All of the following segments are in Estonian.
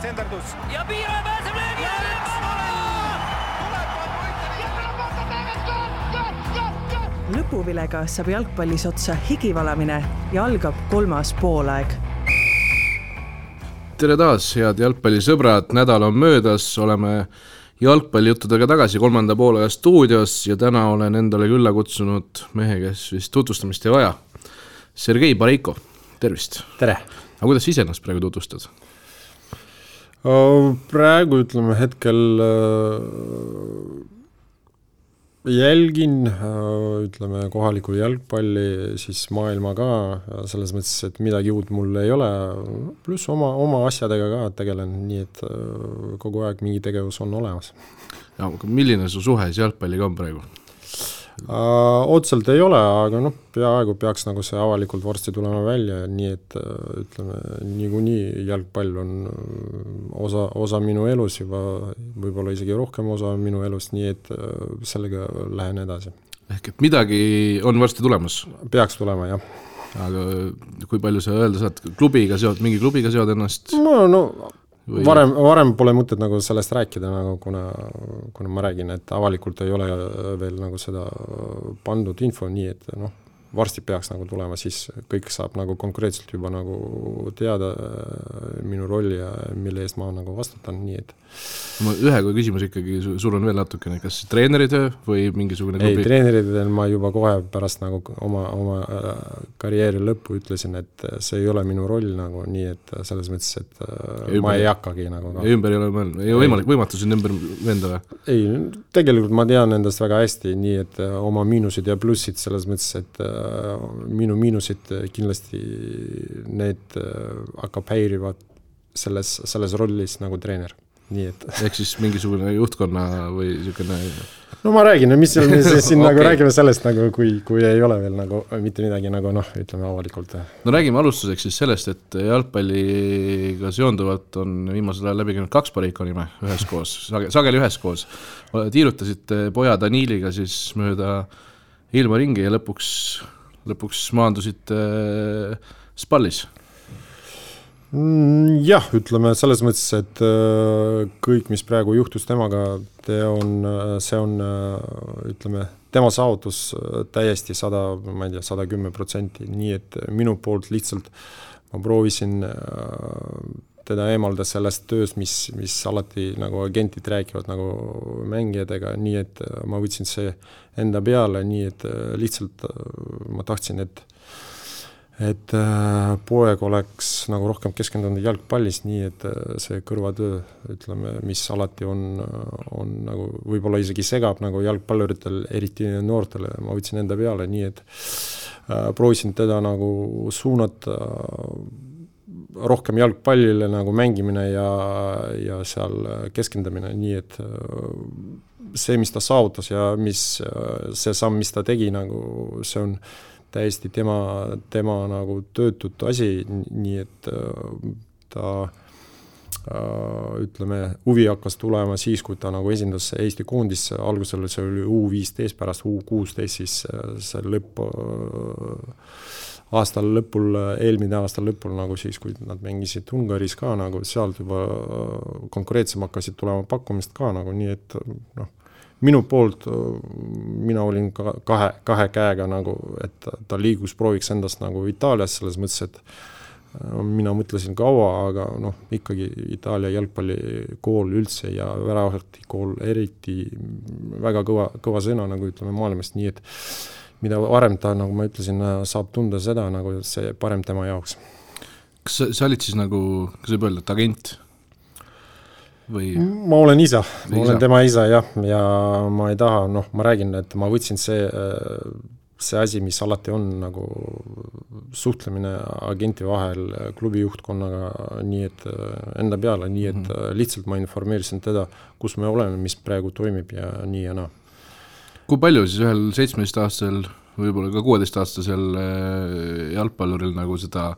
kitsenderdus ja Piiraja pääseb löögi alla. lõpuvilega saab jalgpallis otsa higivalamine ja algab kolmas poolaeg. tere taas, head jalgpallisõbrad, nädal on möödas, oleme jalgpallijuttudega tagasi kolmanda poolaja stuudios ja täna olen endale külla kutsunud mehe, kes vist tutvustamist ei vaja. Sergei Bareiko, tervist. tere. aga kuidas sa iseennast praegu tutvustad? Praegu ütleme hetkel jälgin, ütleme kohalikku jalgpalli, siis maailma ka, selles mõttes, et midagi uut mul ei ole, pluss oma, oma asjadega ka tegelen, nii et kogu aeg mingi tegevus on olemas. ja milline su suhe siis jalgpalliga on praegu? Uh, otseselt ei ole, aga noh, peaaegu peaks nagu see avalikult varsti tulema välja, nii et ütleme, niikuinii jalgpall on osa, osa minu elus juba, võib-olla isegi rohkem osa minu elust, nii et sellega lähen edasi. ehk et midagi on varsti tulemas? peaks tulema, jah. aga kui palju sa öelda saad, klubiga seod, mingi klubiga seod ennast? no, no Või... varem, varem pole mõtet nagu sellest rääkida, nagu kuna, kuna ma räägin, et avalikult ei ole veel nagu seda pandud info, nii et noh, varsti peaks nagu tulema, siis kõik saab nagu konkreetselt juba nagu teada minu rolli ja mille eest ma nagu vastutan, nii et. ma ühe küsimuse ikkagi surunen veel natukene, kas treeneritöö või mingisugune klubi? ei, treeneritööl ma juba kohe pärast nagu oma, oma karjääri lõppu ütlesin, et see ei ole minu roll nagu, nii et selles mõttes, et ja ümber, ma ei hakkagi nagu ka. ümber ei ole mõelnud, ei ole võimalik, võimatu sind ümber veenda või? ei, tegelikult ma tean endast väga hästi, nii et oma miinused ja plussid selles mõttes, et minu miinused kindlasti need hakkab häirivad selles, selles rollis nagu treener, nii et. ehk siis mingisugune juhtkonna või niisugune no ma räägin, mis seal me siin nagu okay. räägime sellest nagu, kui, kui ei ole veel nagu mitte midagi nagu noh, ütleme avalikult. no räägime alustuseks siis sellest, et jalgpalliga seonduvalt on viimasel ajal läbi käinud kaks Pariko nime üheskoos sage,, sageli üheskoos. tiirutasite poja Daniliga siis mööda ilma ringi ja lõpuks lõpuks maandusite äh, Spallis? Mm, jah, ütleme selles mõttes, et äh, kõik, mis praegu juhtus temaga, on, äh, see on ütleme, tema saavutus täiesti sada, ma ei tea, sada kümme protsenti, nii et minu poolt lihtsalt ma proovisin teda eemaldada sellest tööst, mis, mis alati nagu agentid räägivad nagu mängijatega, nii et ma võtsin see enda peale, nii et lihtsalt ma tahtsin, et et poeg oleks nagu rohkem keskendunud jalgpallis, nii et see kõrvatöö, ütleme, mis alati on, on nagu võib-olla isegi segab nagu jalgpalluritel, eriti noortele, ma võtsin enda peale, nii et proovisin teda nagu suunata rohkem jalgpallile nagu mängimine ja, ja seal keskendumine, nii et see, mis ta saavutas ja mis see samm, mis ta tegi, nagu see on täiesti tema, tema nagu töötud asi, nii et ta ütleme, huvi hakkas tulema siis, kui ta nagu esindas Eesti koondist, algusel see oli U viisteist, pärast U kuusteist, siis see lõpp aastal lõpul, eelmine aasta lõpul nagu siis, kui nad mängisid Ungaris ka nagu sealt juba konkreetsem hakkasid tulema pakkumist ka nagu nii, et noh, minu poolt mina olin ka kahe, kahe käega nagu, et ta, liigus, prooviks endast nagu Itaalias selles mõttes, et mina mõtlesin kaua, aga noh, ikkagi Itaalia jalgpallikool üldse ja väravõtikool eriti väga kõva, kõva sõna nagu ütleme maailmast, nii et mida varem ta, nagu ma ütlesin, saab tunda seda, nagu see parem tema jaoks. kas sa, sa olid siis nagu, kas võib öelda, et agent? või? ma olen isa, ma olen tema isa jah, ja ma ei taha, noh, ma räägin, et ma võtsin see, see asi, mis alati on nagu suhtlemine agenti vahel klubi juhtkonnaga, nii et enda peale, nii et -hmm. lihtsalt ma informeerisin teda, kus me oleme, mis praegu toimib ja nii ja naa kui palju siis ühel seitsmeteistaastasel, võib-olla ka kuueteistaastasel äh, jalgpalluril nagu seda,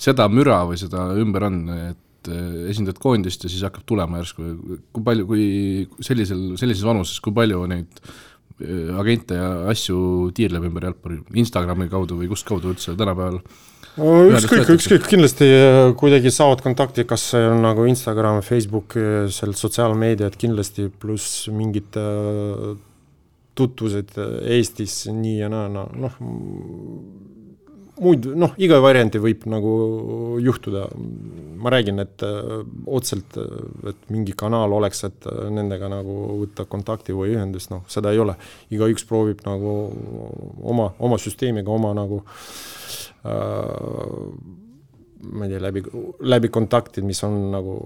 seda müra või seda ümber on, et äh, esindad koondist ja siis hakkab tulema järsku, kui palju, kui sellisel, sellises vanuses, kui palju neid äh, agente ja asju tiirleb ümber jalgpalli, Instagrami kaudu või kust kaudu üldse tänapäeval? ükskõik, ükskõik, kindlasti kuidagi saavad kontakti, kas see on nagu Instagram, Facebook, seal sotsiaalmeediad kindlasti, pluss mingid tutvused Eestis nii ja naa, noh, muid, noh, iga varianti võib nagu juhtuda. ma räägin, et otseselt, et mingi kanal oleks, et nendega nagu võtta kontakti või ühendust, noh, seda ei ole. igaüks proovib nagu oma, oma süsteemiga, oma nagu äh, Äh, ma ei tea, läbi, läbi kontaktid, mis on nagu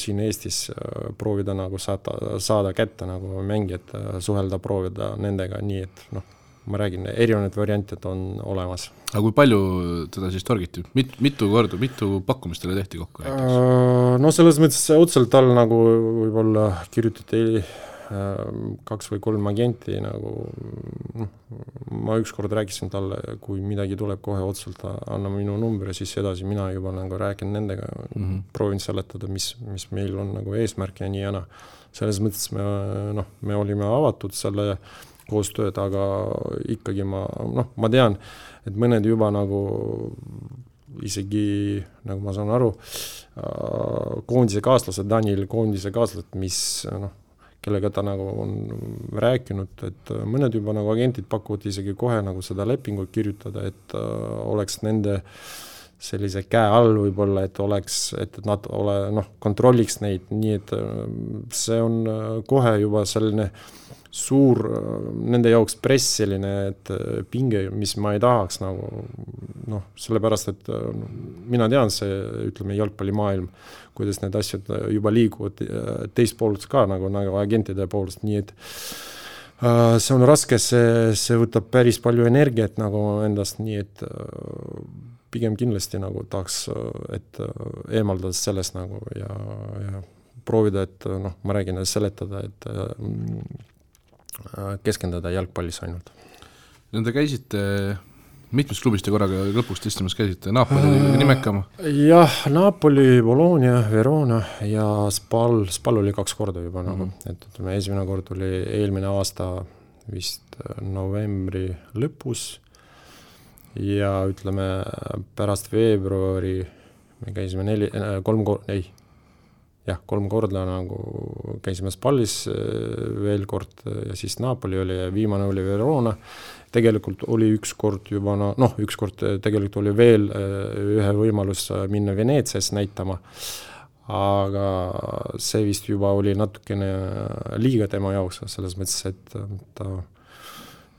siin Eestis, äh, proovida nagu saada, saada kätte nagu mängijad, äh, suhelda, proovida nendega, nii et noh, ma räägin, erinevaid variante on olemas. aga kui palju teda siis torgiti, mit-, mitu korda, mitu pakkumist teile tehti kokku näiteks? No selles mõttes otseselt tal nagu võib-olla kirjutati kaks või kolm agenti nagu noh, ma ükskord rääkisin talle, kui midagi tuleb kohe otseselt, anna minu number ja siis edasi mina juba nagu räägin nendega mm, -hmm. proovin seletada, mis, mis meil on nagu eesmärk ja nii ja naa. selles mõttes me noh, me olime avatud selle koostööd, aga ikkagi ma noh, ma tean, et mõned juba nagu isegi nagu ma saan aru, koondise kaaslased, Daniel koondise kaaslased, mis noh, kellega ta nagu on rääkinud, et mõned juba nagu agentid pakuvad isegi kohe nagu seda lepingut kirjutada, et äh, oleks nende sellise käe all võib-olla, et oleks, et nad ole noh, kontrolliks neid, nii et äh, see on äh, kohe juba selline suur nende jaoks press selline, et pinge, mis ma ei tahaks nagu noh, sellepärast et mina tean, see ütleme, jalgpallimaailm kuidas need asjad äh, juba liiguvad äh, teist poolt ka nagu, nagu agentide poolest, nii et äh, see on raske, see, see võtab päris palju energiat nagu endast, nii et pigem kindlasti nagu tahaks, et eemaldada sellest nagu ja, ja proovida, et noh, ma räägin, seletada, et keskenduda jalgpallis ainult. no te käisite mitmes klubis te korraga lõpus testimas käisite, Napoli oli kõige nimekam? jah, Napoli, Bologna, Verona ja Spal, Spal oli kaks korda juba nagu mm, -hmm. et ütleme, esimene kord oli eelmine aasta vist äh, novembri lõpus ja ütleme, pärast veebruari me käisime neli, äh, kolm kor-, ei, jah, kolm korda nagu käisime Spallis äh, veel kord ja siis Napoli oli ja viimane oli Verona. Tegelikult oli ükskord juba no noh, ükskord eh, tegelikult oli veel ühe võimalus minna Veneetsias näitama, aga see vist juba oli natukene liiga tema jaoks, selles mõttes, et ta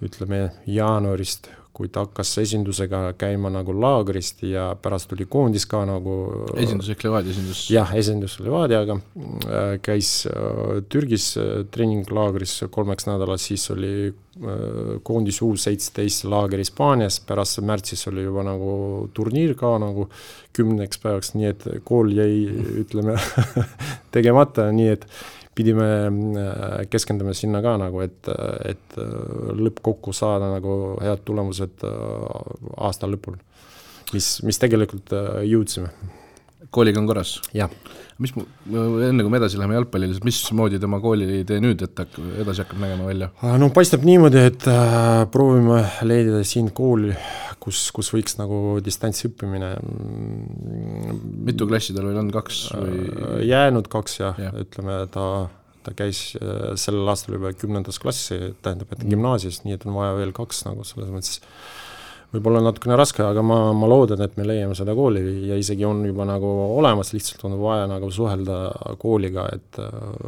ütleme, jaanuarist kui ta hakkas esindusega käima nagu laagrist ja pärast tuli koondis ka nagu esindus ehk Levadia esindus? jah, esindus Levadiaga, äh, käis äh, Türgis äh, treeninglaagris kolmeks nädalaks, siis oli koondis U seitseteist laager Hispaanias, pärast märtsis oli juba nagu turniir ka nagu kümneks päevaks, nii et kool jäi, ütleme tegemata, nii et pidime äh, keskenduma sinna ka nagu, et, et äh, lõppkokku saada nagu head tulemused äh, aasta lõpul. mis, mis tegelikult jõudsime. kooliga on korras? jah. mis enne kui me edasi läheme jalgpallile, siis mismoodi tema koolitee nüüd, et hakkab, edasi hakkab nägema välja? no paistab niimoodi, et proovime leida siin kooli, kus, kus võiks nagu distantsõppimine. mitu klassi tal veel on, kaks või? Jäänud kaks jah ja., ütleme ta, ta käis äh, sellel aastal juba kümnendas klassi, tähendab, et gümnaasias, nii et on vaja veel kaks nagu selles mõttes. Võib-olla natukene raske, aga ma, ma loodan, et me leiame seda kooli ja isegi on juba nagu olemas, lihtsalt on vaja nagu suhelda kooliga, et äh,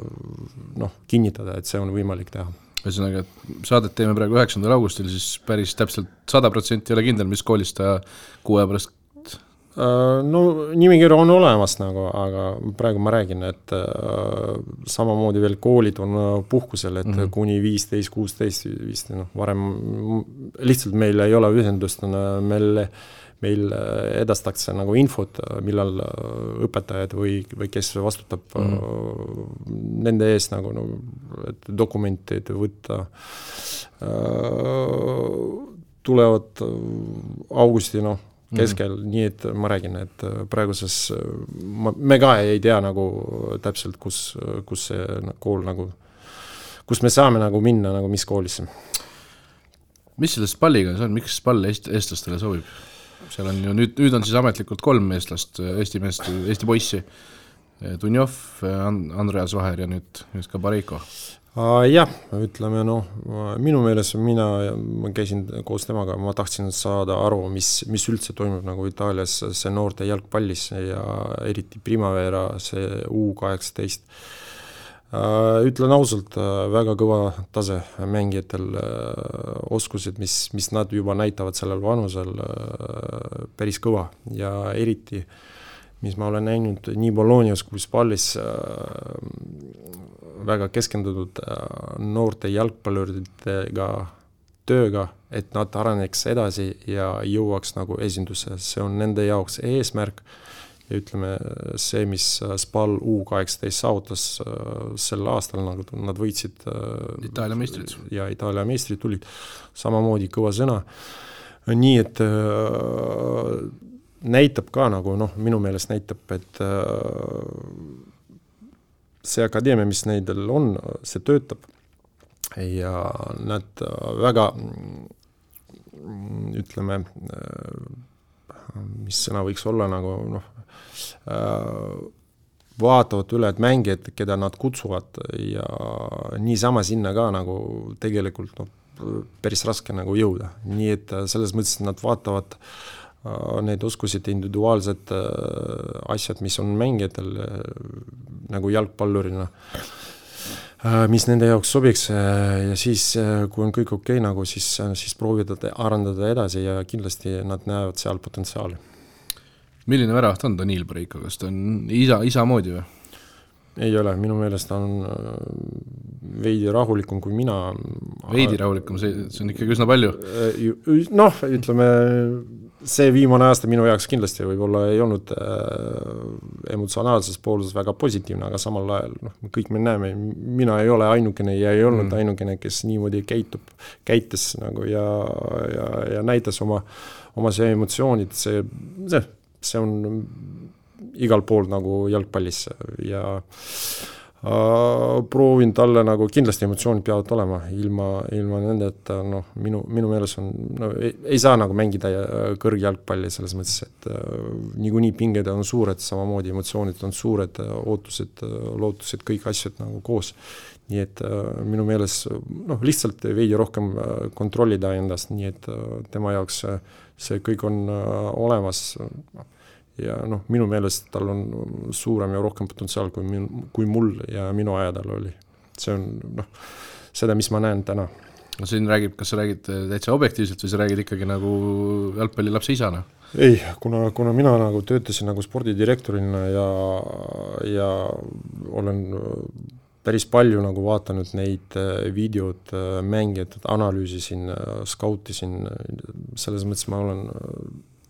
noh, kinnitada, et see on võimalik teha. Ühesõnaga, et saadet teeme praegu üheksandal augustil, siis päris täpselt sada protsenti ei ole kindel, mis koolis ta kuu aja pärast no nimekiri on olemas nagu, aga praegu ma räägin, et äh, samamoodi veel koolid on äh, puhkusel, et mm -hmm. kuni viisteist, kuusteist vist noh, varem lihtsalt meil ei ole ühendust, meil meil edastatakse nagu infot, millal õpetajad või, või kes vastutab mm -hmm. nende eest nagu no, et dokumente võtta tulevad augusti noh keskel mm, -hmm. nii et ma räägin, et äh, praeguses, äh, ma, me ka ei tea nagu täpselt, kus, kus see kool nagu, kus me saame nagu minna nagu mis koolisse. mis sellest palliga on, miks pall eest-, eestlastele sobib? seal on ju nüüd, nüüd on siis ametlikult kolm eestlast, Eesti meest, Eesti poissi. Dunjov, Andreas Vaher ja nüüd, nüüd ka Bareiko jah, ütleme noh, minu meelest mina, ma käisin koos temaga, ma tahtsin saada aru, mis, mis üldse toimub nagu Itaalias see noorte jalgpallis ja eriti Primavera, see U kaheksateist. ütlen ausalt, väga kõva tase mängijatel, oskused, mis, mis nad juba näitavad sellel vanusel, päris kõva ja eriti mis ma olen näinud nii Bolognas kui Spallis väga keskendunud äh, noorte jalgpalluritega tööga, et nad areneks edasi ja jõuaks nagu esindusse, see on nende jaoks eesmärk ja ütleme, see, mis SPAL U kaheksateist saavutas äh, sel aastal, nagu nad võitsid äh, Itaalia meistrid. ja Itaalia meistrid tulid, samamoodi kõva sõna, nii et näitab ka nagu noh, minu meelest näitab, et see akadeemia, mis neil on, see töötab. Ja nad väga ütleme, mis sõna võiks olla nagu noh, vaatavad üle, et mängijad, keda nad kutsuvad ja niisama sinna ka nagu tegelikult noh, päris raske nagu jõuda, nii et selles mõttes nad vaatavad äh, Äh, need oskused, individuaalsed äh, asjad, mis on mängijatel äh, nagu jalgpallurina, mis nende jaoks sobiks ja siis, kui on kõik okei okay, nagu, siis, siis proovida arendada edasi ja kindlasti nad näevad seal potentsiaali. milline väravaht on Daniil Breiko, kas ta on isa, isa moodi või? ei ole, minu meelest ta on veidi rahulikum kui mina. veidi rahulikum, see, see on ikkagi üsna palju. noh, ütleme see viimane aasta minu jaoks kindlasti võib-olla ei olnud äh, emotsionaalses pooles väga positiivne, aga samal ajal noh, kõik me näeme, mina ei ole ainukene ja ei olnud mm. ainukene, kes niimoodi käitub, käitus nagu ja, ja, ja näitas oma, oma see emotsioonid, see, see, see on igal pool nagu jalgpallis ja proovin talle nagu, kindlasti emotsioonid peavad olema, ilma, ilma nendeta noh, minu, minu meelest on, no ei, ei saa nagu mängida kõrgjalgpalli selles mõttes, et äh, niikuinii pinged on suured, samamoodi emotsioonid on suured, ootused, lootused, kõik asjad nagu koos. nii et äh, minu meelest noh, lihtsalt veidi rohkem kontrollida endast, nii et äh, tema jaoks see kõik on olemas noh ja noh, minu meelest tal on suurem ja rohkem potentsiaal kui min-, kui mul ja minu ajadel oli. see on noh, seda, mis ma näen täna. no siin räägib, kas sa räägid täitsa objektiivselt või sa räägid ikkagi nagu jalgpallilapse isana? ei, kuna, kuna mina nagu töötasin nagu spordidirektorina ja, ja olen päris palju nagu vaadanud neid videod, mängijad, analüüsisin, skautisin, selles mõttes ma olen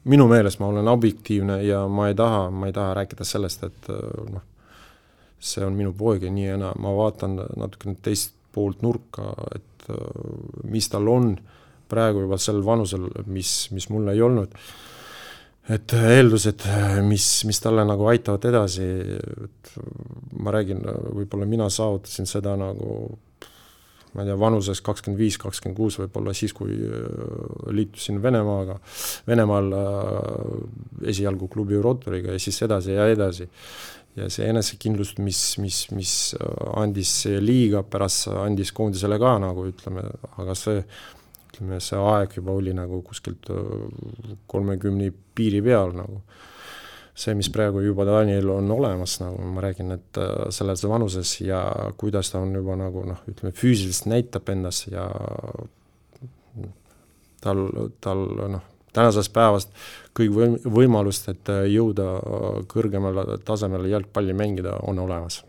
minu meelest ma olen objektiivne ja ma ei taha, ma ei taha rääkida sellest, et äh, noh, see on minu poeg ja nii ja naa, ma vaatan natukene teist poolt nurka, et äh, mis tal on praegu juba sel vanusel, mis, mis mul ei olnud. et eeldused, mis, mis talle nagu aitavad edasi, et ma räägin, võib-olla mina saavutasin seda nagu ma ei tea, vanuses kakskümmend viis, kakskümmend kuus võib-olla siis, kui äh, liitusin Venemaaga, Venemaal äh, esialgu klubi Rotoriga ja siis edasi ja edasi. ja see enesekindlus, mis, mis, mis äh, andis liiga, pärast andis koondisele ka nagu ütleme, aga see ütleme, see aeg juba oli nagu kuskilt kolmekümne piiri peal nagu see, mis praegu juba Daniel on olemas, nagu ma räägin, et äh, selles vanuses ja kuidas ta on juba nagu noh, ütleme füüsiliselt näitab ennast ja tal, tal noh, tänasest päevast kõik võim-, võimalust, et äh, jõuda äh, kõrgemale tasemele jalgpalli mängida, on olemas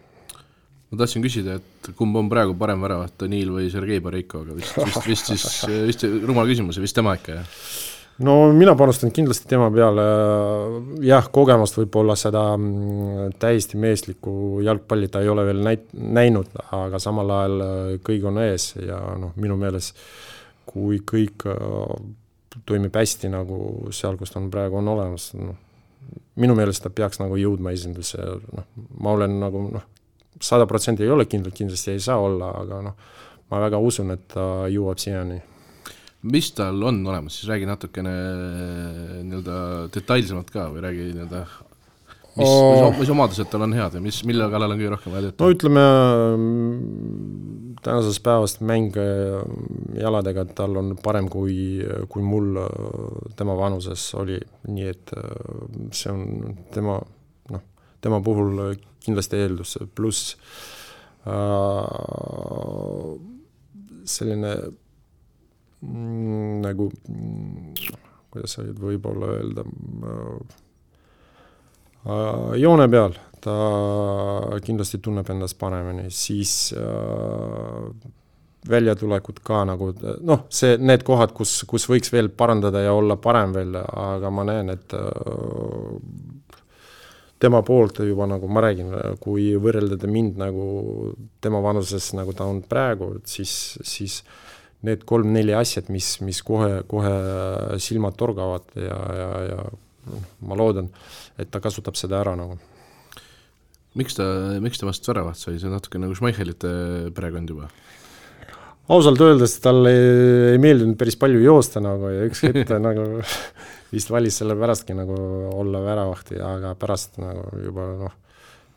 ma tahtsin küsida, et kumb on praegu parem väravat, Daniil või Sergei Bareiko, aga vist, vist, vist siis, vist rumal küsimus, vist tema ikka, jah? No mina panustan kindlasti tema peale, jah, kogemust võib-olla seda mm, täiesti meeslikku jalgpalli ta ei ole veel näit-, näinud, aga samal ajal äh, kõik on ees ja noh, minu meelest kui kõik äh, toimib hästi nagu seal, kus ta on praegu, on olemas, noh, minu meelest ta peaks nagu jõudma esindusse, noh, ma olen nagu noh, sada protsenti ei ole kindel, kindlasti ei saa olla, aga noh, ma väga usun, et ta jõuab siiani mis tal on olemas, siis räägi natukene nii-öelda detailsemalt ka või räägi nii-öelda mis oh., mis omadused tal on head ja mis, mille kallal on kõige rohkem vaja töötada? no ütleme, mm, tänasest päevast mäng jaladega tal on parem kui, kui mul tema vanuses oli, nii et see on tema, noh, tema puhul kindlasti eeldus, pluss äh, selline mm, nagu mm, kuidas sa nüüd võib-olla öelda äh,, joone peal ta kindlasti tunneb endast paremini, siis äh, väljatulekut ka nagu noh, see, need kohad, kus, kus võiks veel parandada ja olla parem veel, aga ma näen, et äh, tema poolt juba nagu ma räägin, kui võrrelda mind nagu tema vanuses, nagu ta on praegu, siis, siis need kolm-neli asjad, mis, mis kohe, kohe silmad torgavad ja, ja, ja noh, ma loodan, et ta kasutab seda ära nagu. miks ta, miks temast väravat sai, see on natuke nagu Schmeichelite perekond juba? ausalt öeldes talle ei, ei meeldinud päris palju joosta nagu ja üks hetk ta nagu vist valis sellepärastki nagu olla väravahti, aga pärast nagu juba noh,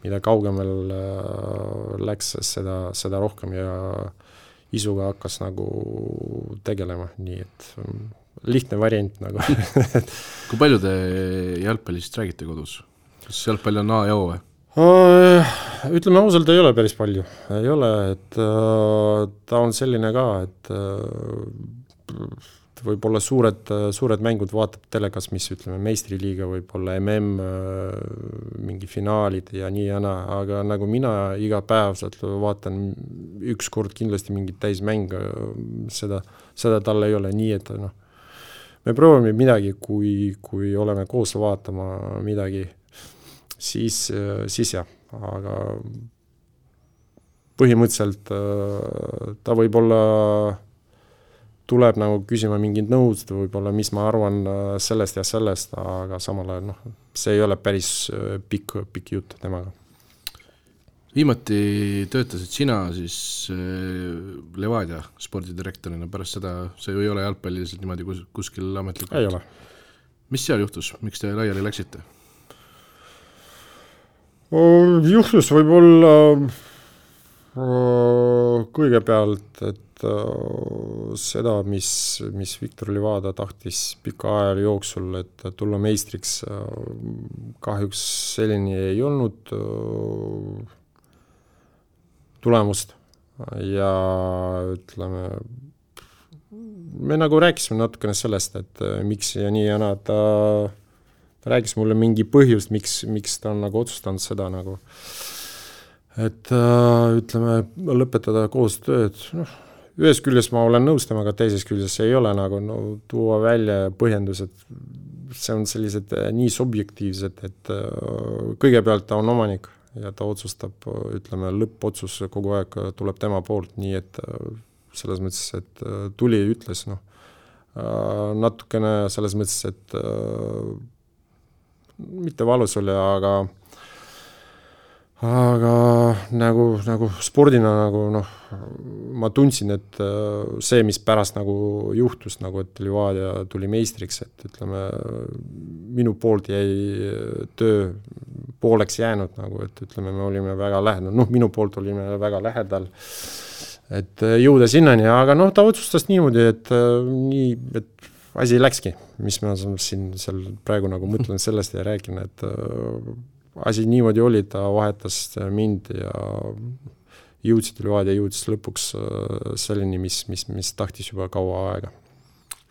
mida kaugemal äh, läks, seda, seda rohkem ja isuga hakkas nagu tegelema, nii et mm, lihtne variant nagu kui palju te jalgpallist räägite kodus? kas jalgpall on A ja O või? Äh, ütleme ausalt, ei ole päris palju, ei ole, et äh, ta on selline ka, et äh, võib-olla suured, suured mängud vaatab telekas, mis ütleme, meistriliiga, võib-olla mm, mingi finaalid ja nii ja naa, aga nagu mina igapäevaselt vaatan ükskord kindlasti mingit täismänge, seda, seda tal ei ole, nii et noh, me proovime midagi, kui, kui oleme koos vaatama midagi, siis, siis jah, aga põhimõtteliselt ta võib-olla tuleb nagu küsima mingit nõud, võib-olla mis ma arvan äh, sellest ja sellest, aga samal ajal noh, see ei ole päris äh, pikk, pikk jutt temaga. viimati töötasid sina siis äh, Levadia spordidirektorina, pärast seda sa ju ei ole jalgpalliliselt niimoodi kus, kuskil ametlikult? ei ole. mis seal juhtus, miks te laiali läksite? juhtus võib-olla kõigepealt, et Äh, seda, mis, mis Viktor Levada tahtis pika aja jooksul, et tulla meistriks, äh, kahjuks selleni ei olnud äh, tulemust. Ja ütleme, me nagu rääkisime natukene sellest, et miks ja nii ja naa, ta, rääkis mulle mingi põhjust, miks, miks ta on nagu otsustanud seda nagu, et ütleme, lõpetada koostööd, noh ühest küljest ma olen nõus temaga, teisest küljest ei ole nagu no tuua välja põhjendused, see on sellised äh, nii subjektiivsed, et äh, kõigepealt ta on omanik ja ta otsustab, ütleme, lõppotsus kogu aeg tuleb tema poolt, nii et äh, selles mõttes, et tuli ütles, noh, natukene selles mõttes, et mitte valus oli, aga aga nagu, nagu spordina nagu noh, ma tundsin, et äh, see, mis pärast nagu juhtus, nagu et Levadia tuli meistriks, et ütleme, minu poolt jäi töö pooleks jäänud nagu, et ütleme, me olime väga lähedal, noh, minu poolt olime väga lähedal, et äh, jõuda sinnani, aga noh, ta otsustas niimoodi, et äh, nii, et asi läkski, mis ma siin seal praegu nagu mõtlen sellest ja räägin, et asi niimoodi oli, ta vahetas mind ja jõudsid Levadia jõudis lõpuks äh, selleni, mis, mis, mis tahtis juba kaua aega.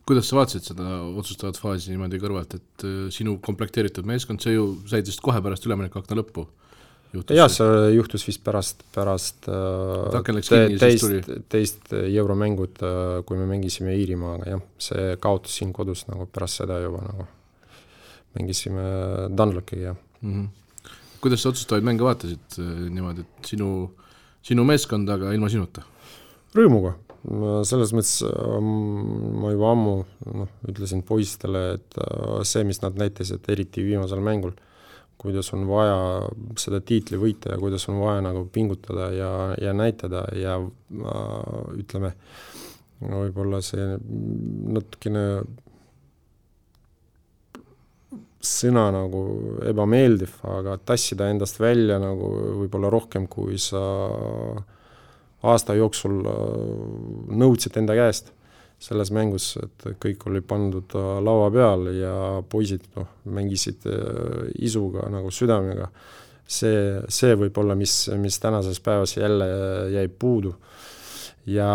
kuidas sa vaatasid seda otsustavat faasi niimoodi kõrvalt, et äh, sinu komplekteeritud meeskond, see ju said vist kohe pärast üleminekuakna lõppu? jah, see juhtus vist pärast, pärast äh, te, teist, teist euromängut, kui me mängisime Iirimaaga, jah, see kaotas siin kodus nagu pärast seda juba nagu, mängisime Dunlokiga, jah mm. -hmm kuidas sa otsustavaid mänge vaatasid äh, niimoodi, et sinu, sinu meeskond, aga ilma sinuta? rõõmuga, selles mõttes ähm, ma juba ammu noh, ütlesin poistele, et äh, see, mis nad näitasid, eriti viimasel mängul, kuidas on vaja seda tiitli võita ja kuidas on vaja nagu pingutada ja, ja näitada ja äh, ütleme, võib-olla see natukene sõna nagu ebameeldiv, aga tassida endast välja nagu võib-olla rohkem, kui sa aasta jooksul äh, nõudsid enda käest selles mängus, et kõik oli pandud äh, laua peal ja poisid noh, mängisid äh, isuga nagu südamega. see, see võib olla, mis, mis tänases päevas jälle jäi puudu. ja,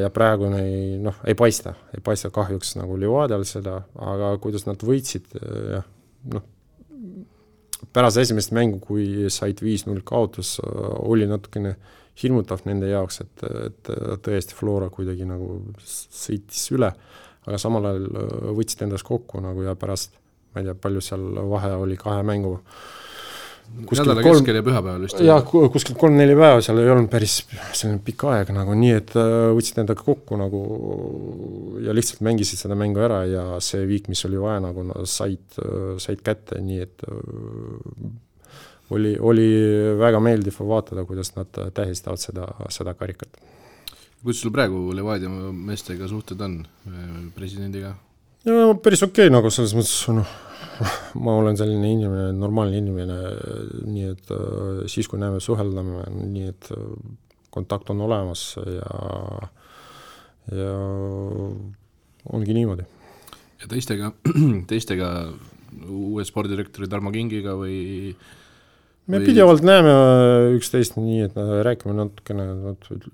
ja praegu ei noh, ei paista, ei paista kahjuks nagu Levadial seda, aga kuidas nad võitsid, jah, noh, pärast esimest mängu, kui said viis-null kaotus, oli natukene hirmutav nende jaoks, et, et tõesti Flora kuidagi nagu sõitis üle, aga samal ajal võtsid endast kokku nagu ja pärast ma ei tea, palju seal vahe oli kahe mängu nädala kolm... keskel ja pühapäeval vist? jah, kuskil kolm-neli päeva, seal ei olnud päris selline pikk aeg nagu, nii et äh, võtsid endaga kokku nagu ja lihtsalt mängisid seda mängu ära ja see viik, mis oli vaja, nagu said, äh, said kätte, nii et äh, oli, oli väga meeldiv vaadata, kuidas nad tähistavad seda, seda karikat. kuidas sul praegu Levadia meestega suhted on, presidendiga? ja päris okei okay, nagu selles mõttes, noh, ma olen selline inimene, normaalne inimene, nii et äh, siis, kui näeme, suheldame, nii et äh, kontakt on olemas ja, ja ongi niimoodi. ja teistega, teistega, uue spordidirektori Tarmo Kingiga või me või... pidevalt näeme üksteist nii, et räägime natukene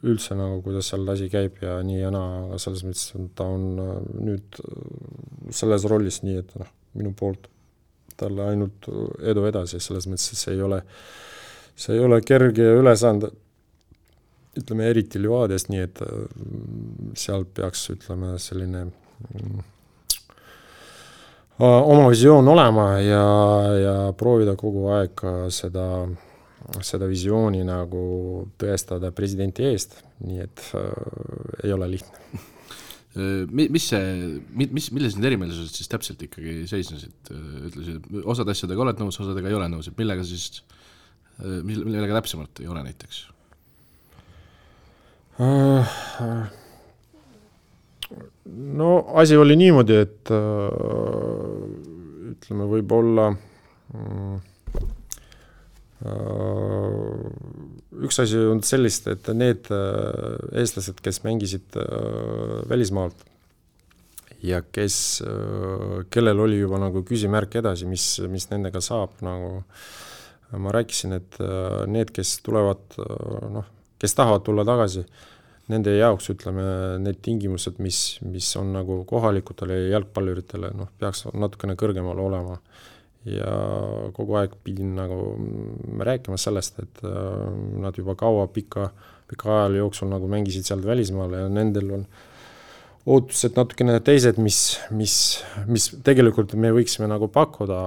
üldse nagu, kuidas seal asi käib ja nii ja naa, aga selles mõttes ta on äh, nüüd selles rollis nii, et noh, minu poolt. Talle ainult edu edasi, selles mõttes, et see ei ole, see ei ole kerge ülesanne, ütleme eriti Levadias, nii et mm, seal peaks, ütleme, selline mm, oma visioon olema ja, ja proovida kogu aeg seda, seda visiooni nagu tõestada presidenti eest, nii et äh, ei ole lihtne mis see, mis, milles need erimeelsused siis täpselt ikkagi seisnesid, äh, ütlesid, osade asjadega oled nõus, osadega ei ole nõus, et millega siis, äh, mil-, millega täpsemalt ei ole näiteks uh,? no asi oli niimoodi, et ütleme, võib-olla uh, üks asi on sellist, et need äh, eestlased, kes mängisid äh, välismaalt ja kes, äh, kellel oli juba nagu küsimärk edasi, mis, mis nendega saab, nagu ma rääkisin, et need, kes tulevad noh, kes tahavad tulla tagasi, nende jaoks ütleme, need tingimused, mis, mis on nagu kohalikutele jalgpalluritele, noh, peaks natukene kõrgemal olema ja kogu aeg pidin nagu rääkima sellest, et äh, nad juba kaua, pika, pika aja jooksul nagu mängisid sealt välismaal ja nendel on ootused natukene teised, mis, mis, mis tegelikult me võiksime nagu pakkuda,